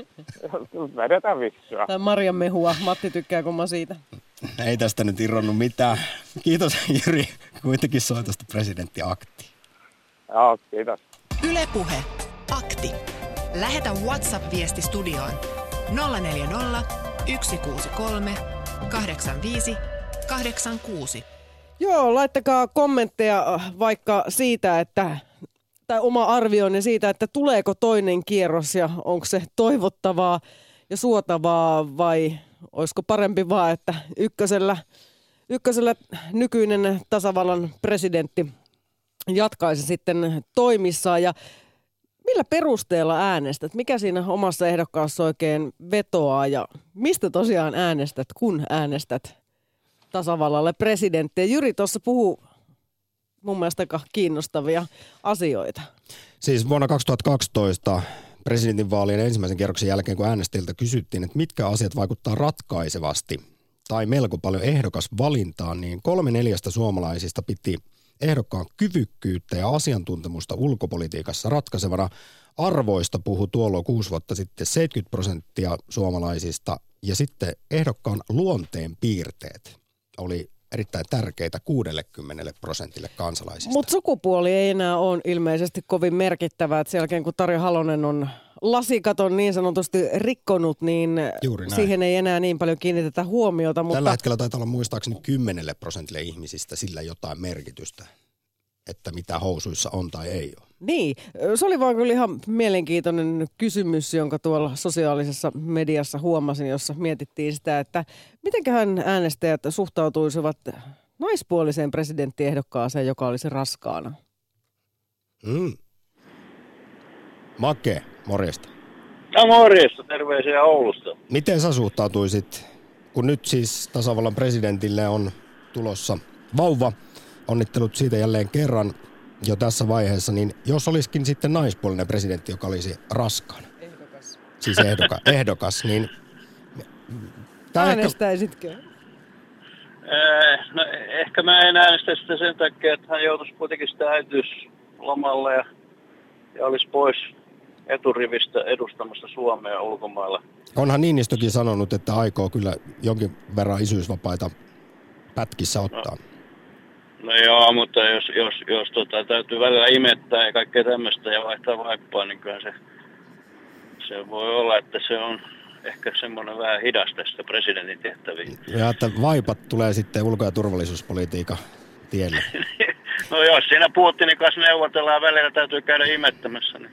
vedetään vissyä. Tai Marjan mehua. Matti tykkää kumma siitä. Ei tästä nyt irronnut mitään. Kiitos Jyri kuitenkin soitosta presidentti Akti. Joo, kiitos. Ylepuhe. Akti. Lähetä WhatsApp-viesti studioon 040 163 85 86. Joo, laittakaa kommentteja äh, vaikka siitä, että tai oma arvioinnin siitä, että tuleeko toinen kierros ja onko se toivottavaa ja suotavaa vai olisiko parempi vaan, että ykkösellä, ykkösellä nykyinen tasavallan presidentti jatkaisi sitten toimissaan ja millä perusteella äänestät? Mikä siinä omassa ehdokkaassa oikein vetoaa ja mistä tosiaan äänestät, kun äänestät? tasavallalle presidenttiä. Jyri tuossa puhuu mun mielestä aika kiinnostavia asioita. Siis vuonna 2012 presidentinvaalien ensimmäisen kierroksen jälkeen, kun äänestäjiltä kysyttiin, että mitkä asiat vaikuttaa ratkaisevasti tai melko paljon ehdokas valintaan, niin kolme neljästä suomalaisista piti ehdokkaan kyvykkyyttä ja asiantuntemusta ulkopolitiikassa ratkaisevana. Arvoista puhu tuolloin kuusi vuotta sitten 70 prosenttia suomalaisista ja sitten ehdokkaan luonteen piirteet oli erittäin tärkeitä 60 prosentille kansalaisista. Mutta sukupuoli ei enää ole ilmeisesti kovin merkittävää. Sen jälkeen kun Tarja Halonen on lasikaton niin sanotusti rikkonut, niin siihen ei enää niin paljon kiinnitetä huomiota. Mutta... Tällä hetkellä taitaa olla muistaakseni 10 prosentille ihmisistä sillä jotain merkitystä, että mitä housuissa on tai ei ole. Niin, se oli vaan kyllä ihan mielenkiintoinen kysymys, jonka tuolla sosiaalisessa mediassa huomasin, jossa mietittiin sitä, että mitenköhän äänestäjät suhtautuisivat naispuoliseen presidenttiehdokkaaseen, joka olisi raskaana. Mm. Make, morjesta. No morjesta, terveisiä Oulusta. Miten sä suhtautuisit, kun nyt siis tasavallan presidentille on tulossa vauva, onnittelut siitä jälleen kerran jo tässä vaiheessa, niin jos olisikin sitten naispuolinen presidentti, joka olisi raskaana. Ehdokas. Siis ehdoka, ehdokas, niin... Äänestäisitkö? Ehkä... no, ehkä mä en äänestä sitä sen takia, että hän joutuisi kuitenkin sitä äitiyslomalle ja, ja olisi pois eturivistä edustamassa Suomea ulkomailla. Onhan Niinistökin sanonut, että aikoo kyllä jonkin verran isyysvapaita pätkissä ottaa. No. No joo, mutta jos, jos, jos tota, täytyy välillä imettää ja kaikkea tämmöistä ja vaihtaa vaippaa, niin kyllä se, se voi olla, että se on ehkä semmoinen vähän hidas tästä presidentin tehtäviin. Ja että vaipat tulee sitten ulko- ja turvallisuuspolitiikan tielle. no jos siinä Putinin kanssa neuvotellaan välillä, täytyy käydä imettämässä, niin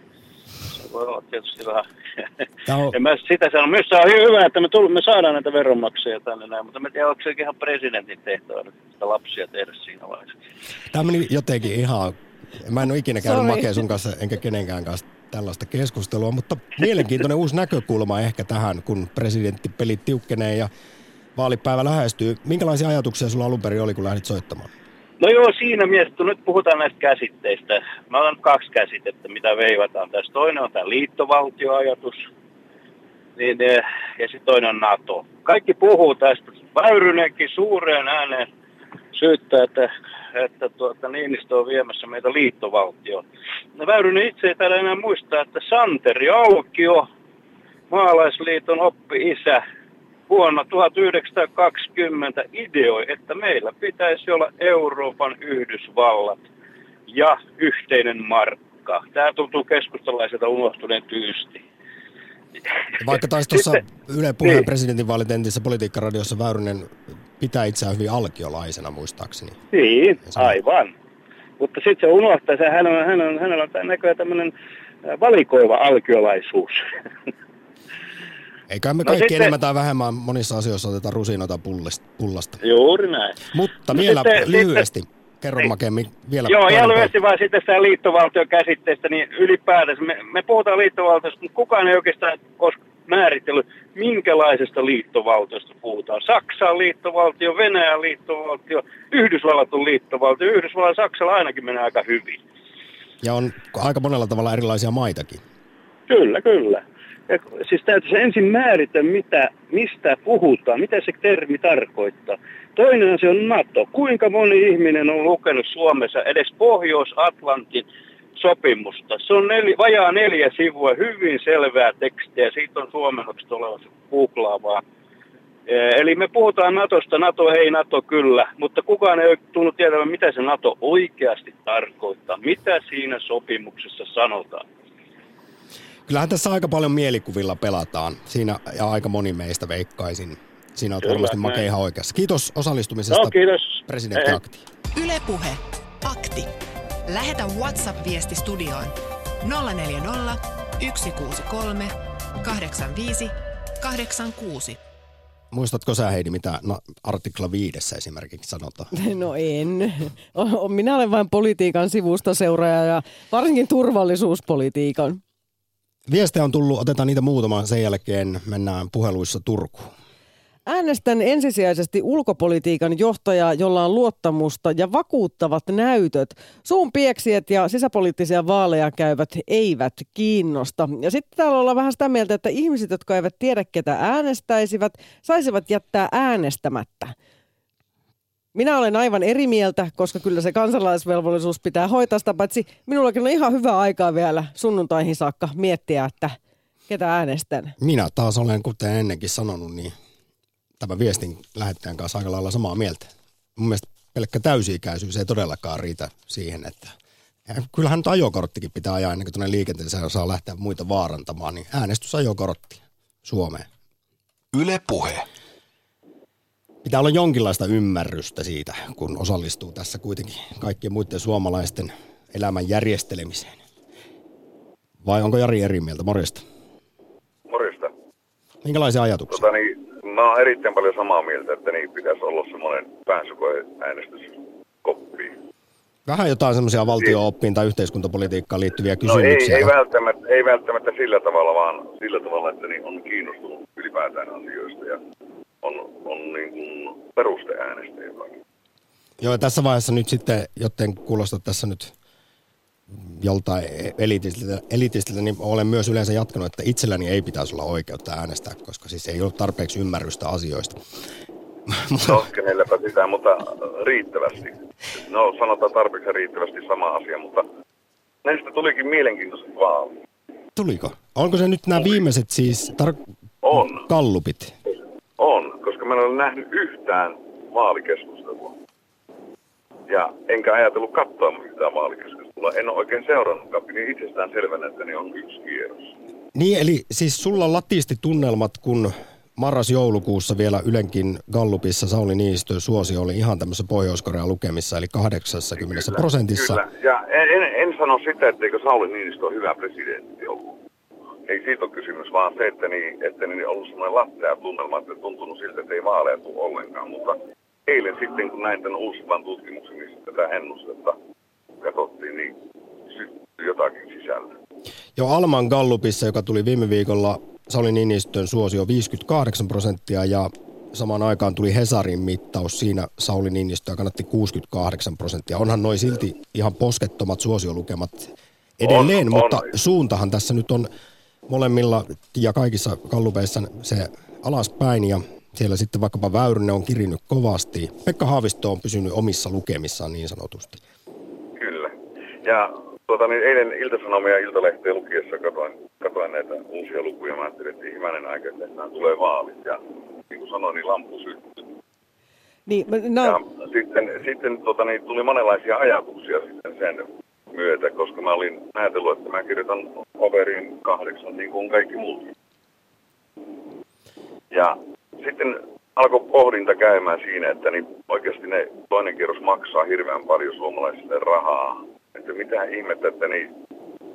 voi olla tietysti vähän. No. en mä sitä sano. Myös se on hyvä, että me, tull, me saadaan näitä veronmaksajia tänne näin, mutta mä tiedän, onko se ihan presidentin tehtävä sitä lapsia tehdä siinä vaiheessa. Tämä meni jotenkin ihan, mä en ole ikinä käynyt makea sun kanssa, enkä kenenkään kanssa tällaista keskustelua, mutta mielenkiintoinen uusi näkökulma ehkä tähän, kun presidenttipelit tiukkenee ja vaalipäivä lähestyy. Minkälaisia ajatuksia sulla alun perin oli, kun lähdit soittamaan? No joo, siinä mielessä, nyt puhutaan näistä käsitteistä. Mä olen kaksi käsitettä, mitä veivataan tässä. Toinen on tämä liittovaltioajatus, niin, eh, ja sitten toinen on NATO. Kaikki puhuu tästä. Väyrynenkin suureen ääneen syyttää, että, että tuota, Niinistö on viemässä meitä liittovaltioon. No Väyrynen itse ei täällä enää muistaa, että Santeri Aukio, maalaisliiton oppi-isä, vuonna 1920 ideoi, että meillä pitäisi olla Euroopan Yhdysvallat ja yhteinen markka. Tämä tuntuu keskustalaiselta unohtuneen tyysti. Vaikka taisi tuossa Yle Puheen niin. presidentinvaalit entisessä politiikkaradiossa Väyrynen pitää itseään hyvin alkiolaisena muistaakseni. Niin, aivan. Mutta sitten se unohtaa, että hän on, hän on, hänellä on näköjään tämmöinen valikoiva alkiolaisuus. Eikä me no kaikki sitten, enemmän tai vähemmän monissa asioissa oteta rusinoita pullasta. Juuri näin. Mutta no vielä sitten, lyhyesti. Sitten, Kerro niin. Makemmin vielä. Joo, ja lyhyesti vaan sitten sitä liittovaltion käsitteestä, niin ylipäätänsä me, me puhutaan liittovaltiosta, mutta kukaan ei oikeastaan ole määritellyt, minkälaisesta liittovaltiosta puhutaan. Saksa on liittovaltio, Venäjä on liittovaltio, Yhdysvallat on liittovaltio. Yhdysvallat ja Saksalla ainakin menee aika hyvin. Ja on aika monella tavalla erilaisia maitakin. Kyllä, kyllä. Ja siis täytyisi ensin määritellä, mitä, mistä puhutaan, mitä se termi tarkoittaa. Toinen asia on NATO. Kuinka moni ihminen on lukenut Suomessa edes Pohjois-Atlantin sopimusta? Se on neli, vajaa neljä sivua, hyvin selvää tekstiä. Siitä on suomennokset olevassa googlaavaa. Eli me puhutaan Natosta, Nato ei, Nato kyllä, mutta kukaan ei tullut tietämään, mitä se Nato oikeasti tarkoittaa, mitä siinä sopimuksessa sanotaan kyllähän tässä aika paljon mielikuvilla pelataan. Siinä ja aika moni meistä veikkaisin. Siinä on varmasti Make ihan oikeassa. Kiitos osallistumisesta. No, kiitos. Presidentti Akti. Ylepuhe Akti. Lähetä WhatsApp-viesti studioon 040 163 85 86. Muistatko sä Heidi, mitä no, artikla viidessä esimerkiksi sanotaan? No en. Minä olen vain politiikan sivusta seuraaja ja varsinkin Äänestän ensisijaisesti ulkopolitiikan johtajaa, jolla on luottamusta ja vakuuttavat näytöt. Suun pieksiet ja sisäpoliittisia vaaleja käyvät eivät kiinnosta. Ja sitten täällä ollaan vähän sitä mieltä, että ihmiset, jotka eivät tiedä ketä äänestäisivät, saisivat jättää äänestämättä. Minä olen aivan eri mieltä, koska kyllä se kansalaisvelvollisuus pitää hoitaa sitä, paitsi minullakin on ihan hyvä aikaa vielä sunnuntaihin saakka miettiä, että ketä äänestän. Minä taas olen, kuten ennenkin sanonut, niin tämän viestin lähettäjän kanssa aika lailla samaa mieltä. Mun mielestä pelkkä täysi-ikäisyys ei todellakaan riitä siihen, että kyllähän nyt ajokorttikin pitää ajaa ennen kuin tuonne liikenteeseen saa lähteä muita vaarantamaan, niin äänestysajokortti Suomeen. Yle Puhe. Pitää olla jonkinlaista ymmärrystä siitä, kun osallistuu tässä kuitenkin kaikkien muiden suomalaisten elämän järjestelemiseen. Vai onko Jari eri mieltä? Morjesta. Morjesta. Minkälaisia ajatuksia? Tota niin, mä oon erittäin paljon samaa mieltä, että niin pitäisi olla semmoinen pääsykoeäänestyskoppi. Vähän jotain semmoisia valtio-oppiin tai yhteiskuntapolitiikkaan liittyviä No kysymyksiä. ei, ei, välttämättä, ei välttämättä sillä tavalla, vaan sillä tavalla, että niin on kiinnostunut ylipäätään asioista ja on, on niin kuin perusteäänestäjä. Joo, ja tässä vaiheessa nyt sitten, joten kuulosta tässä nyt joltain elitistiltä, elitistiltä, niin olen myös yleensä jatkanut, että itselläni ei pitäisi olla oikeutta äänestää, koska siis ei ole tarpeeksi ymmärrystä asioista. No, kenelläpä sitä, mutta riittävästi. No, sanotaan tarpeeksi riittävästi sama asia, mutta näistä tulikin mielenkiintoiset vaalit. Tuliko? Onko se nyt nämä viimeiset siis tar- On. kallupit? On, koska mä en ole nähnyt yhtään vaalikeskustelua. Ja enkä ajatellut katsoa mitään vaalikeskustelua. En ole oikein seurannutkaan. Pidin itsestään selvänä, että ne on yksi kierros. Niin, eli siis sulla latisti tunnelmat, kun marras-joulukuussa vielä Ylenkin Gallupissa Sauli Niinistön suosio oli ihan tämmöisessä Pohjois-Korean lukemissa, eli 80 prosentissa. Kyllä. Ja en, en, en sano sitä, etteikö Sauli Niinistö ole hyvä presidentti ollut. Ei siitä ole kysymys, vaan se, että, niin, että niin ollut semmoinen lattea tunnelma, että tuntunut siltä, että ei vaaleja tule ollenkaan. Mutta eilen sitten, kun näin tämän uusimman tutkimuksen, niin sitten tätä ennustetta katsottiin, niin syttyi jotakin sisällä. Jo Alman Gallupissa, joka tuli viime viikolla, Sauli Niinistön suosio 58 prosenttia ja samaan aikaan tuli Hesarin mittaus. Siinä Sauli Niinistöä kannatti 68 prosenttia. Onhan noin silti ihan poskettomat suosiolukemat edelleen, On, mutta on. suuntahan tässä nyt on molemmilla ja kaikissa kallupeissa se alaspäin ja siellä sitten vaikkapa Väyrynen on kirinyt kovasti. Pekka Haavisto on pysynyt omissa lukemissaan niin sanotusti. Kyllä. Ja tuota, niin eilen Ilta-Sanomia ja Iltalehteen lukiessa katoin, katoin näitä uusia lukuja. Mä ajattelin, että hyvänen aika, että nämä tulee vaalit. Ja niin kuin sanoin, niin lampu syttyi. Niin, mä- no, Ja sitten, sitten tota, niin, tuli monenlaisia ajatuksia sitten sen myötä, koska mä olin ajatellut, että mä kirjoitan paperin kahdeksan niin kuin kaikki muutkin. Ja sitten alkoi pohdinta käymään siinä, että niin oikeasti ne toinen kierros maksaa hirveän paljon suomalaisille rahaa. Että mitä ihmettä, että niin,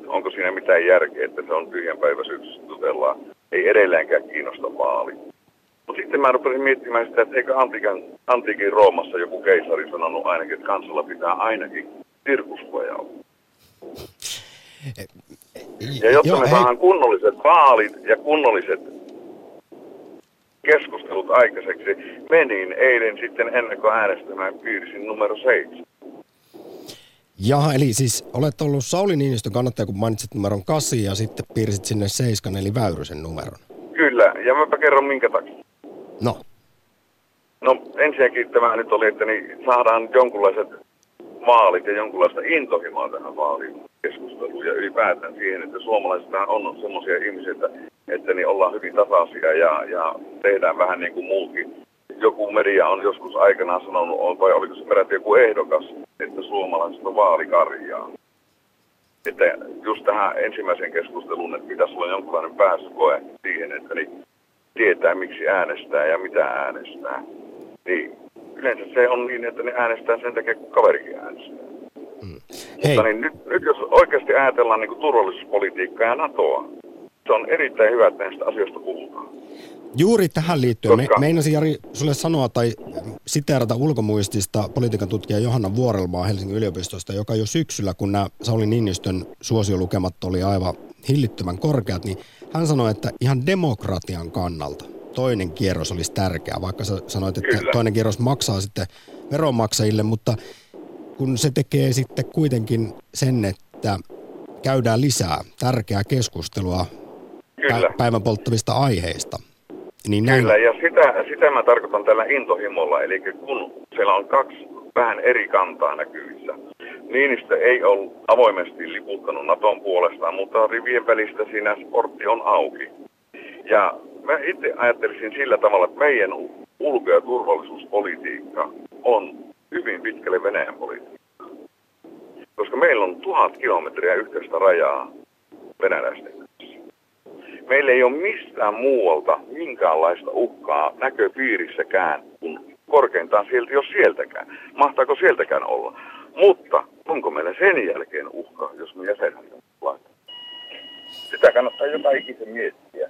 onko siinä mitään järkeä, että se on tyhjänpäiväisyyksessä jutellaan. Ei edelleenkään kiinnosta vaali. Mutta sitten mä rupesin miettimään sitä, että eikö antiikan, antiikin Roomassa joku keisari sanonut ainakin, että kansalla pitää ainakin sirkuspoja olla. Ja jotta Joo, me saadaan kunnolliset vaalit ja kunnolliset keskustelut aikaiseksi, menin eilen sitten ennakkoäänestämään piirisin numero seitsemän. Jaha, eli siis olet ollut Sauli Niinistön kannattaja, kun mainitsit numeron 8 ja sitten piirsit sinne 7 eli Väyrysen numeron. Kyllä, ja mäpä kerron minkä takia. No. No ensinnäkin tämä nyt oli, että niin saadaan jonkunlaiset vaalit ja jonkunlaista intohimoa tähän vaalikeskusteluun ja ylipäätään siihen, että suomalaiset on semmoisia ihmisiä, että, että niin ollaan hyvin tasaisia ja, ja tehdään vähän niin kuin muutkin. Joku media on joskus aikanaan sanonut, on- vai oliko se peräti joku ehdokas, että suomalaiset on vaalikarjaa. Että just tähän ensimmäiseen keskusteluun, että pitäisi olla jonkinlainen pääsykoe siihen, että niin tietää miksi äänestää ja mitä äänestää. Niin yleensä se on niin, että ne äänestää sen takia, kun kaverikin äänestää. Mutta niin nyt, nyt jos oikeasti ajatellaan niin kuin turvallisuuspolitiikkaa ja NATOa, se on erittäin hyvä, että näistä asioista puhutaan. Juuri tähän liittyen, me, Koska- meinasin Jari sulle sanoa tai siteerata ulkomuistista politiikan tutkija Johanna Vuorelmaa Helsingin yliopistosta, joka jo syksyllä, kun nämä Sauli Niinistön suosiolukemat oli aivan hillittömän korkeat, niin hän sanoi, että ihan demokratian kannalta toinen kierros olisi tärkeä, vaikka sä sanoit, että Kyllä. toinen kierros maksaa sitten veronmaksajille, mutta kun se tekee sitten kuitenkin sen, että käydään lisää tärkeää keskustelua Kyllä. päivän polttavista aiheista. Niin näin, Kyllä, ja sitä, sitä mä tarkoitan tällä intohimolla, eli kun siellä on kaksi vähän eri kantaa näkyvissä. Niinistö ei ollut avoimesti liputtanut Naton puolestaan, mutta rivien välistä siinä sportti on auki. Ja mä itse ajattelisin sillä tavalla, että meidän ulko- ja turvallisuuspolitiikka on hyvin pitkälle Venäjän politiikkaa. Koska meillä on tuhat kilometriä yhteistä rajaa venäläisten kanssa. Meillä ei ole mistään muualta minkäänlaista uhkaa näköpiirissäkään, kuin korkeintaan sieltä, jos sieltäkään. Mahtaako sieltäkään olla? Mutta onko meillä sen jälkeen uhka, jos me jäsenyyden laitetaan? Sitä kannattaa joka ikisen miettiä.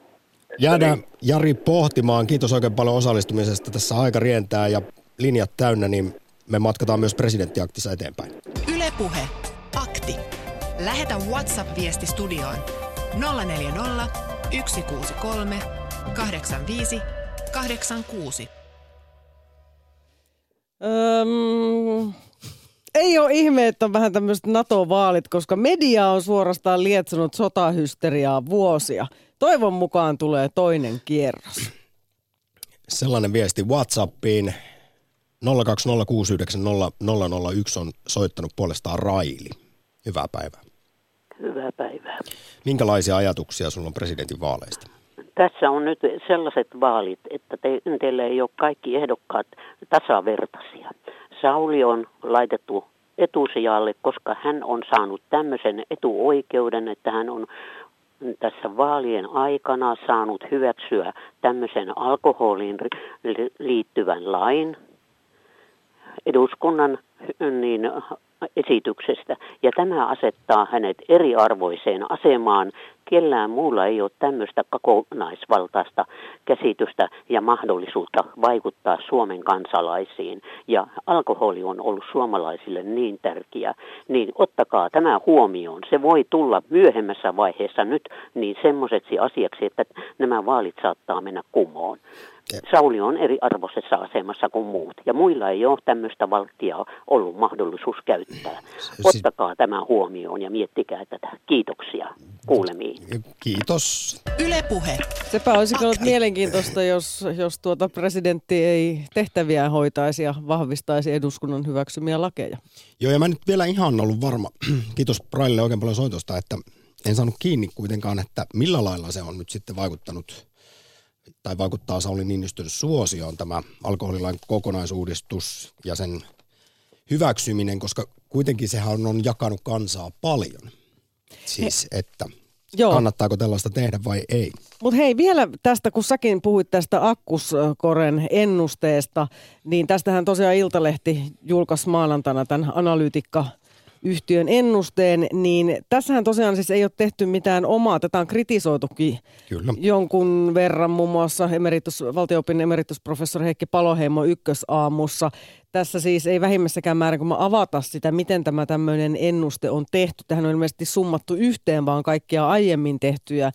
Jäädään Jari pohtimaan. Kiitos oikein paljon osallistumisesta. Tässä aika rientää ja linjat täynnä, niin me matkataan myös presidenttiaktissa eteenpäin. Ylepuhe Akti. Lähetä WhatsApp-viesti studioon 040 163 85 86. Öm, ei ole ihme, että on vähän tämmöiset NATO-vaalit, koska media on suorastaan lietsonut sotahysteriaa vuosia. Toivon mukaan tulee toinen kierros. Sellainen viesti WhatsAppiin 020690001 on soittanut puolestaan Raili. Hyvää päivää. Hyvää päivää. Minkälaisia ajatuksia sulla on presidentin vaaleista? Tässä on nyt sellaiset vaalit, että te, teillä ei ole kaikki ehdokkaat tasavertaisia. Sauli on laitettu etusijalle, koska hän on saanut tämmöisen etuoikeuden, että hän on tässä vaalien aikana saanut hyväksyä tämmöisen alkoholiin liittyvän lain. Eduskunnan niin, esityksestä. Ja tämä asettaa hänet eriarvoiseen asemaan. Kellään muulla ei ole tämmöistä kokonaisvaltaista käsitystä ja mahdollisuutta vaikuttaa Suomen kansalaisiin. Ja alkoholi on ollut suomalaisille niin tärkeä, niin ottakaa tämä huomioon. Se voi tulla myöhemmässä vaiheessa nyt niin semmoiseksi asiaksi, että nämä vaalit saattaa mennä kumoon. Sauli on eriarvoisessa asemassa kuin muut, ja muilla ei ole tämmöistä valttia ollut mahdollisuus käyttää. Ottakaa tämä huomioon ja miettikää tätä. Kiitoksia. Kuulemiin. Kiitos. Ylepuhe. Sepä olisi ollut mielenkiintoista, jos, jos tuota presidentti ei tehtäviä hoitaisi ja vahvistaisi eduskunnan hyväksymiä lakeja. Joo, ja mä nyt vielä ihan ollut varma, kiitos Raille oikein paljon soitosta, että en saanut kiinni kuitenkaan, että millä lailla se on nyt sitten vaikuttanut tai vaikuttaa Sauli Niinistön suosioon tämä alkoholilain kokonaisuudistus ja sen hyväksyminen, koska kuitenkin sehän on jakanut kansaa paljon. Siis, että Joo. kannattaako tällaista tehdä vai ei. Mutta hei, vielä tästä, kun säkin puhuit tästä Akkuskoren ennusteesta, niin tästähän tosiaan Iltalehti julkaisi maanantaina tämän analyytikka yhtiön ennusteen, niin tässähän tosiaan siis ei ole tehty mitään omaa, tätä on kritisoitukin Kyllä. jonkun verran, muun muassa emeritus, valtioopin emeritusprofessori Heikki Paloheimo ykkösaamussa. Tässä siis ei vähimmässäkään määrin, kun mä avata sitä, miten tämä tämmöinen ennuste on tehty. Tähän on ilmeisesti summattu yhteen vaan kaikkia aiemmin tehtyjä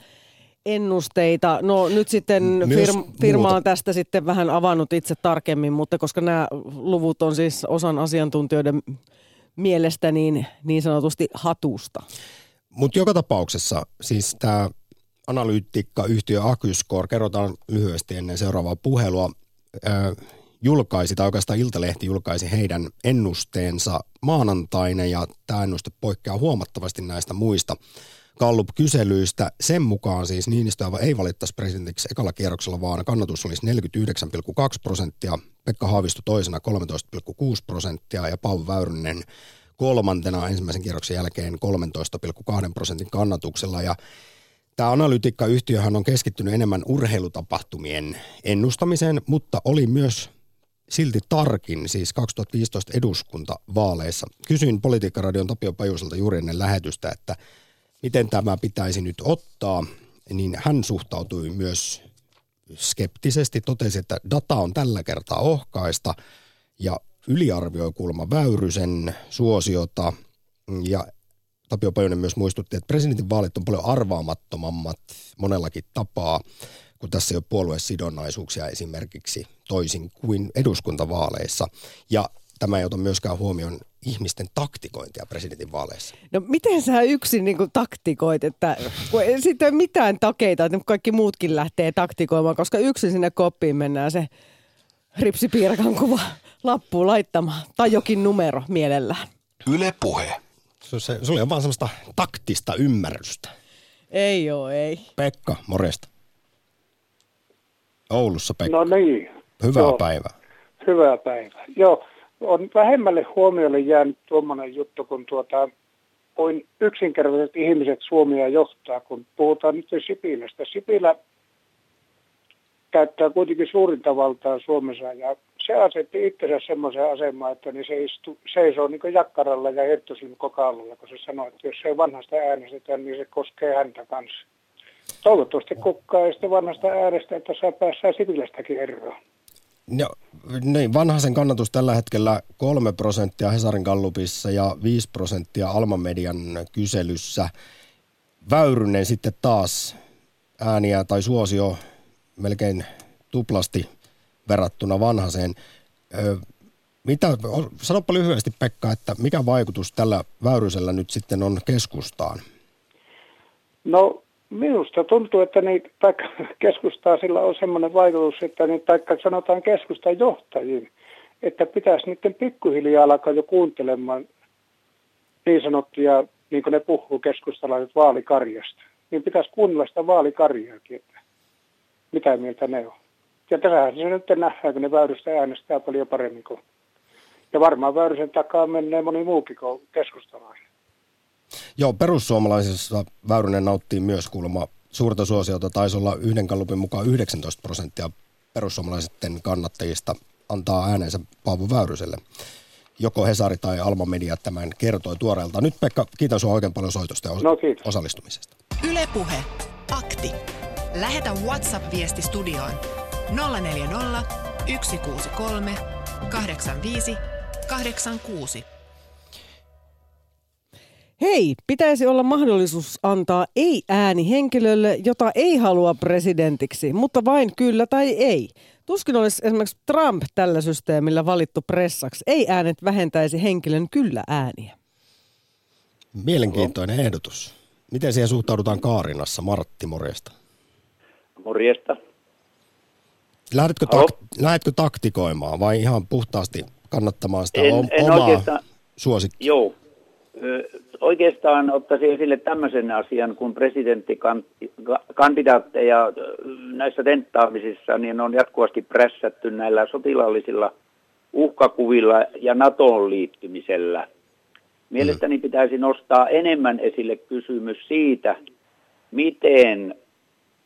ennusteita. No nyt sitten firma, firma on tästä sitten vähän avannut itse tarkemmin, mutta koska nämä luvut on siis osan asiantuntijoiden mielestä niin, niin sanotusti hatusta. Mutta joka tapauksessa siis tämä analyytikka-yhtiö Acyscore, kerrotaan lyhyesti ennen seuraavaa puhelua, ö, julkaisi, tai oikeastaan Iltalehti julkaisi heidän ennusteensa maanantaina, ja tämä ennuste poikkeaa huomattavasti näistä muista Gallup-kyselyistä. Sen mukaan siis Niinistöä ei valittaisi presidentiksi ekalla kierroksella, vaan kannatus olisi 49,2 prosenttia, Pekka Haavisto toisena 13,6 prosenttia ja Paavo Väyrynen kolmantena ensimmäisen kierroksen jälkeen 13,2 prosentin kannatuksella. Ja Tämä analytiikkayhtiöhän on keskittynyt enemmän urheilutapahtumien ennustamiseen, mutta oli myös silti tarkin, siis 2015 eduskuntavaaleissa. Kysyin Politiikkaradion Tapio Pajuselta juuri ennen lähetystä, että miten tämä pitäisi nyt ottaa, niin hän suhtautui myös skeptisesti, totesi, että data on tällä kertaa ohkaista ja yliarvioi kuulemma Väyrysen suosiota ja Tapio Pajunen myös muistutti, että presidentin vaalit on paljon arvaamattomammat monellakin tapaa kun tässä ei ole puoluesidonnaisuuksia esimerkiksi toisin kuin eduskuntavaaleissa. Ja tämä ei ota myöskään huomioon ihmisten taktikointia presidentinvaaleissa. No miten sä yksin niin taktikoit, että kun ei sitten ole mitään takeita, että kaikki muutkin lähtee taktikoimaan, koska yksin sinne koppiin mennään se ripsipiirakan kuva lappuun laittamaan tai jokin numero mielellään. Yle puhe. Se, se, se oli vaan semmoista taktista ymmärrystä. Ei oo, ei. Pekka, morjesta. Oulussa Pekka. No niin. Hyvää Joo. päivää. Hyvää päivää. Joo, on vähemmälle huomiolle jäänyt tuommoinen juttu, kun tuota, kuin yksinkertaiset ihmiset Suomia johtaa, kun puhutaan nyt Sipilästä. Sipilä käyttää kuitenkin suurinta valtaa Suomessa ja se asetti itsensä semmoiseen asemaan, että niin se istu, seisoo niin jakkaralla ja Herttosin kokaalulla, kun se sanoo, että jos se vanhasta äänestetään, niin se koskee häntä kanssa. Toivottavasti kukkaa ei sitten vanhasta äänestä, että saa päässään Sipilästäkin eroon. No, niin, vanhaisen kannatus tällä hetkellä 3 prosenttia Hesarin Gallupissa ja 5 prosenttia Alman Median kyselyssä. Väyrynen sitten taas ääniä tai suosio melkein tuplasti verrattuna vanhaseen. mitä, sanoppa lyhyesti Pekka, että mikä vaikutus tällä Väyrysellä nyt sitten on keskustaan? No Minusta tuntuu, että niitä, taikka keskustaa sillä on sellainen vaikutus, että niitä, taikka sanotaan keskustan johtajiin, että pitäisi niiden pikkuhiljaa alkaa jo kuuntelemaan niin sanottuja, niin kuin ne puhuu keskustalaiset vaalikarjasta. Niin pitäisi kuunnella sitä vaalikarjaakin, että mitä mieltä ne on. Ja tässähän se nyt nähdään, kun ne Väyrystä äänestää paljon paremmin kuin. Ja varmaan Väyrysen takaa menee moni muukin kuin keskustalainen. Joo, perussuomalaisissa Väyrynen nauttii myös kuulemma suurta suosiota. Taisi olla yhden kallupin mukaan 19 prosenttia perussuomalaisten kannattajista antaa äänensä Paavo Väyryselle. Joko Hesari tai Alma Media tämän kertoi tuoreelta. Nyt Pekka, kiitän sinua oikein paljon soitosta ja no, osallistumisesta. Ylepuhe Akti. Lähetä WhatsApp-viesti studioon 040 163 85 86. Hei, pitäisi olla mahdollisuus antaa ei-ääni henkilölle, jota ei halua presidentiksi, mutta vain kyllä tai ei. Tuskin olisi esimerkiksi Trump tällä systeemillä valittu pressaksi. Ei-äänet vähentäisi henkilön kyllä ääniä. Mielenkiintoinen ehdotus. Miten siihen suhtaudutaan Kaarinassa? Martti, morjesta. Morjesta. Lähdetkö, tak- lähdetkö taktikoimaan vai ihan puhtaasti kannattamaan sitä en, en omaa suosikkia? Joo, oikeastaan ottaisin esille tämmöisen asian, kun presidenttikandidaatteja näissä tenttaamisissa niin on jatkuvasti prässätty näillä sotilaallisilla uhkakuvilla ja NATOon liittymisellä. Mielestäni mm. pitäisi nostaa enemmän esille kysymys siitä, miten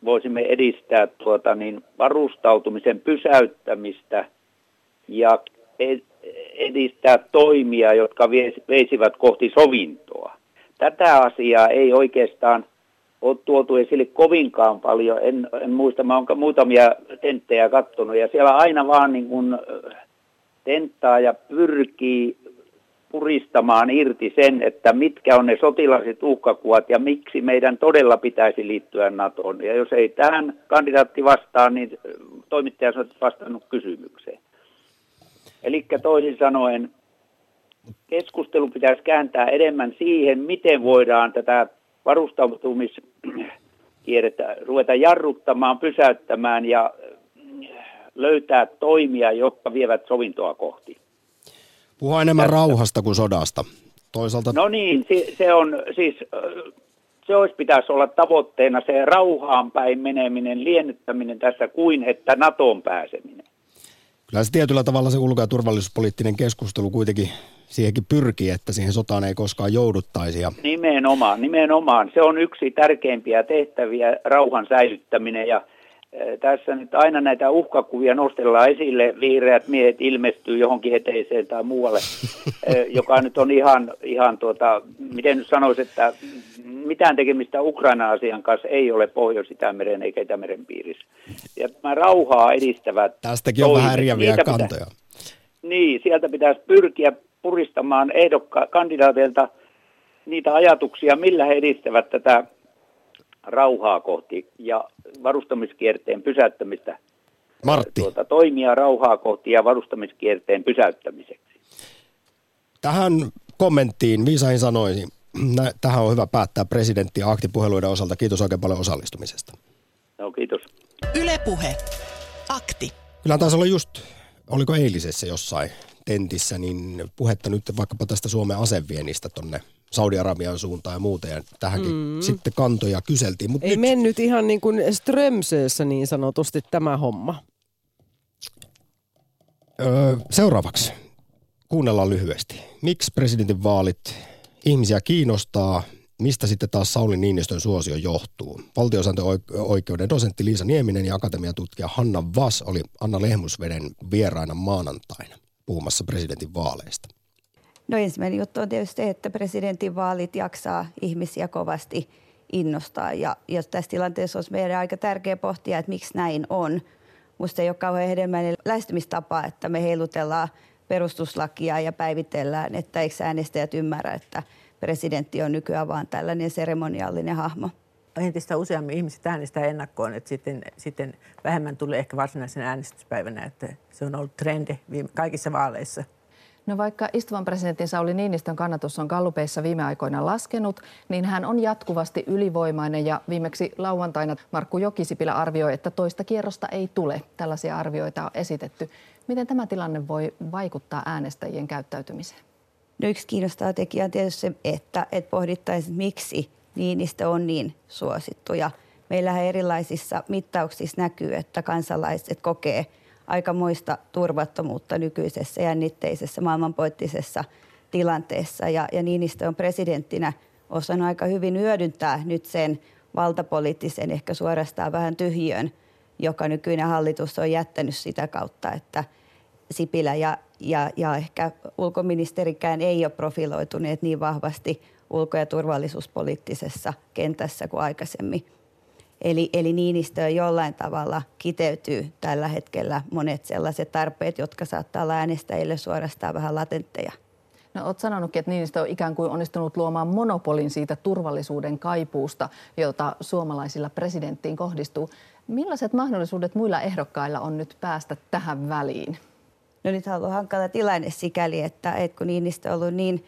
voisimme edistää tuota, niin varustautumisen pysäyttämistä ja edistää toimia, jotka veisivät kohti sovintoa. Tätä asiaa ei oikeastaan ole tuotu esille kovinkaan paljon. En, en muista, mä olen muutamia tenttejä katsonut ja siellä aina vaan niin kuin tenttaa ja pyrkii puristamaan irti sen, että mitkä on ne sotilaiset uhkakuvat ja miksi meidän todella pitäisi liittyä NATOon. Ja jos ei tähän kandidaatti vastaa, niin toimittaja on vastannut kysymykseen. Eli toisin sanoen keskustelu pitäisi kääntää enemmän siihen, miten voidaan tätä varustautumiskierrettä ruveta jarruttamaan, pysäyttämään ja löytää toimia, jotka vievät sovintoa kohti. Puhua enemmän Tästä. rauhasta kuin sodasta. Toisaalta... No niin, se, se on siis, se olisi pitäisi olla tavoitteena se rauhaan päin meneminen, liennyttäminen tässä kuin että NATOon pääseminen. Kyllä se tietyllä tavalla se ulko- ja turvallisuuspoliittinen keskustelu kuitenkin siihenkin pyrkii, että siihen sotaan ei koskaan jouduttaisi. Ja... Nimenomaan, nimenomaan. Se on yksi tärkeimpiä tehtäviä, rauhan säilyttäminen ja tässä nyt aina näitä uhkakuvia nostellaan esille, vihreät miehet ilmestyy johonkin eteiseen tai muualle, joka nyt on ihan, ihan tuota, miten nyt sanoisi, että mitään tekemistä Ukraina-asian kanssa ei ole Pohjois-Itämeren eikä Itämeren piirissä. Ja tämä rauhaa edistävät Tästäkin on toimet, vähän eriäviä kantoja. Pitä, niin, sieltä pitäisi pyrkiä puristamaan ehdokka kandidaateilta niitä ajatuksia, millä he edistävät tätä rauhaa kohti ja varustamiskierteen pysäyttämistä. Martti. Tuota, toimia rauhaa kohti ja varustamiskierteen pysäyttämiseksi. Tähän kommenttiin viisain sanoisin. Tähän on hyvä päättää presidentti aktipuheluiden osalta. Kiitos oikein paljon osallistumisesta. No kiitos. Ylepuhe. Akti. Kyllä taisi olla just, oliko eilisessä jossain tentissä, niin puhetta nyt vaikkapa tästä Suomen aseviennistä tonne Saudi-Arabian suuntaan ja muuta. Ja tähänkin mm. sitten kantoja kyseltiin. Mut Ei nyt, mennyt ihan niin kuin Strömsössä niin sanotusti tämä homma. öö, seuraavaksi kuunnellaan lyhyesti. Miksi presidentin vaalit ihmisiä kiinnostaa, mistä sitten taas Sauli Niinistön suosio johtuu? Valtiosääntöoikeuden dosentti Liisa Nieminen ja akatemiatutkija Hanna Vas oli Anna Lehmusveden vieraina maanantaina puhumassa presidentin vaaleista. No ensimmäinen juttu on tietysti se, että presidentin vaalit jaksaa ihmisiä kovasti innostaa. Ja, ja tässä tilanteessa olisi meidän aika tärkeä pohtia, että miksi näin on. Minusta ei ole kauhean hedelmäinen lähestymistapa, että me heilutellaan perustuslakia ja päivitellään, että eikö äänestäjät ymmärrä, että presidentti on nykyään vaan tällainen seremoniallinen hahmo. Entistä useammin ihmiset äänestää ennakkoon, että sitten, sitten vähemmän tulee ehkä varsinaisen äänestyspäivänä, että se on ollut trendi kaikissa vaaleissa. No vaikka istuvan presidentin Sauli Niinistön kannatus on gallupeissa viime aikoina laskenut, niin hän on jatkuvasti ylivoimainen ja viimeksi lauantaina Markku Jokisipilä arvioi, että toista kierrosta ei tule. Tällaisia arvioita on esitetty. Miten tämä tilanne voi vaikuttaa äänestäjien käyttäytymiseen? No yksi kiinnostava tekijä on tietysti se, että, että pohdittaisiin, miksi Niinistö on niin suosittu. Ja meillähän erilaisissa mittauksissa näkyy, että kansalaiset kokee aikamoista turvattomuutta nykyisessä jännitteisessä maailmanpoliittisessa tilanteessa. Ja, ja Niinistö on presidenttinä osannut aika hyvin hyödyntää nyt sen valtapoliittisen, ehkä suorastaan vähän tyhjön, joka nykyinen hallitus on jättänyt sitä kautta, että Sipilä ja, ja, ja ehkä ulkoministerikään ei ole profiloituneet niin vahvasti ulko- ja turvallisuuspoliittisessa kentässä kuin aikaisemmin. Eli, eli Niinistöön jollain tavalla kiteytyy tällä hetkellä monet sellaiset tarpeet, jotka saattaa olla äänestäjille suorastaan vähän latentteja. No, olet sanonutkin, että Niinistö on ikään kuin onnistunut luomaan monopolin siitä turvallisuuden kaipuusta, jota suomalaisilla presidenttiin kohdistuu. Millaiset mahdollisuudet muilla ehdokkailla on nyt päästä tähän väliin? No nyt on ollut hankala tilanne sikäli, että, että kun Niinistö on ollut niin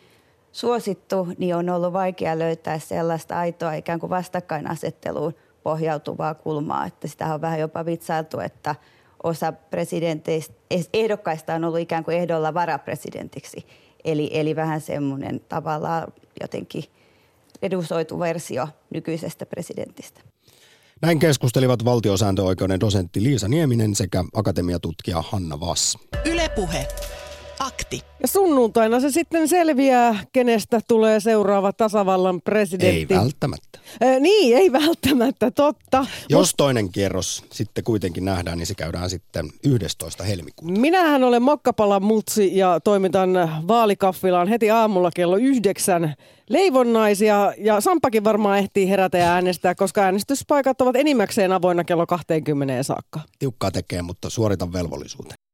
suosittu, niin on ollut vaikea löytää sellaista aitoa ikään kuin vastakkainasetteluun pohjautuvaa kulmaa. Että sitä on vähän jopa vitsailtu, että osa presidenteistä, ehdokkaista on ollut ikään kuin ehdolla varapresidentiksi. Eli, eli vähän semmoinen tavallaan jotenkin redusoitu versio nykyisestä presidentistä. Näin keskustelivat valtiosääntöoikeuden dosentti Liisa Nieminen sekä akatemiatutkija Hanna Vass. Ylepuhe. Akti. Ja sunnuntaina se sitten selviää, kenestä tulee seuraava tasavallan presidentti. Ei välttämättä. Äh, niin, ei välttämättä, totta. Jos toinen kierros sitten kuitenkin nähdään, niin se käydään sitten 11. helmikuuta. Minähän olen Mokkapala Mutsi ja toimitan vaalikaffilaan heti aamulla kello yhdeksän leivonnaisia. Ja Sampakin varmaan ehtii herätä ja äänestää, koska äänestyspaikat ovat enimmäkseen avoinna kello 20 saakka. Tiukkaa tekee, mutta suoritan velvollisuuteen.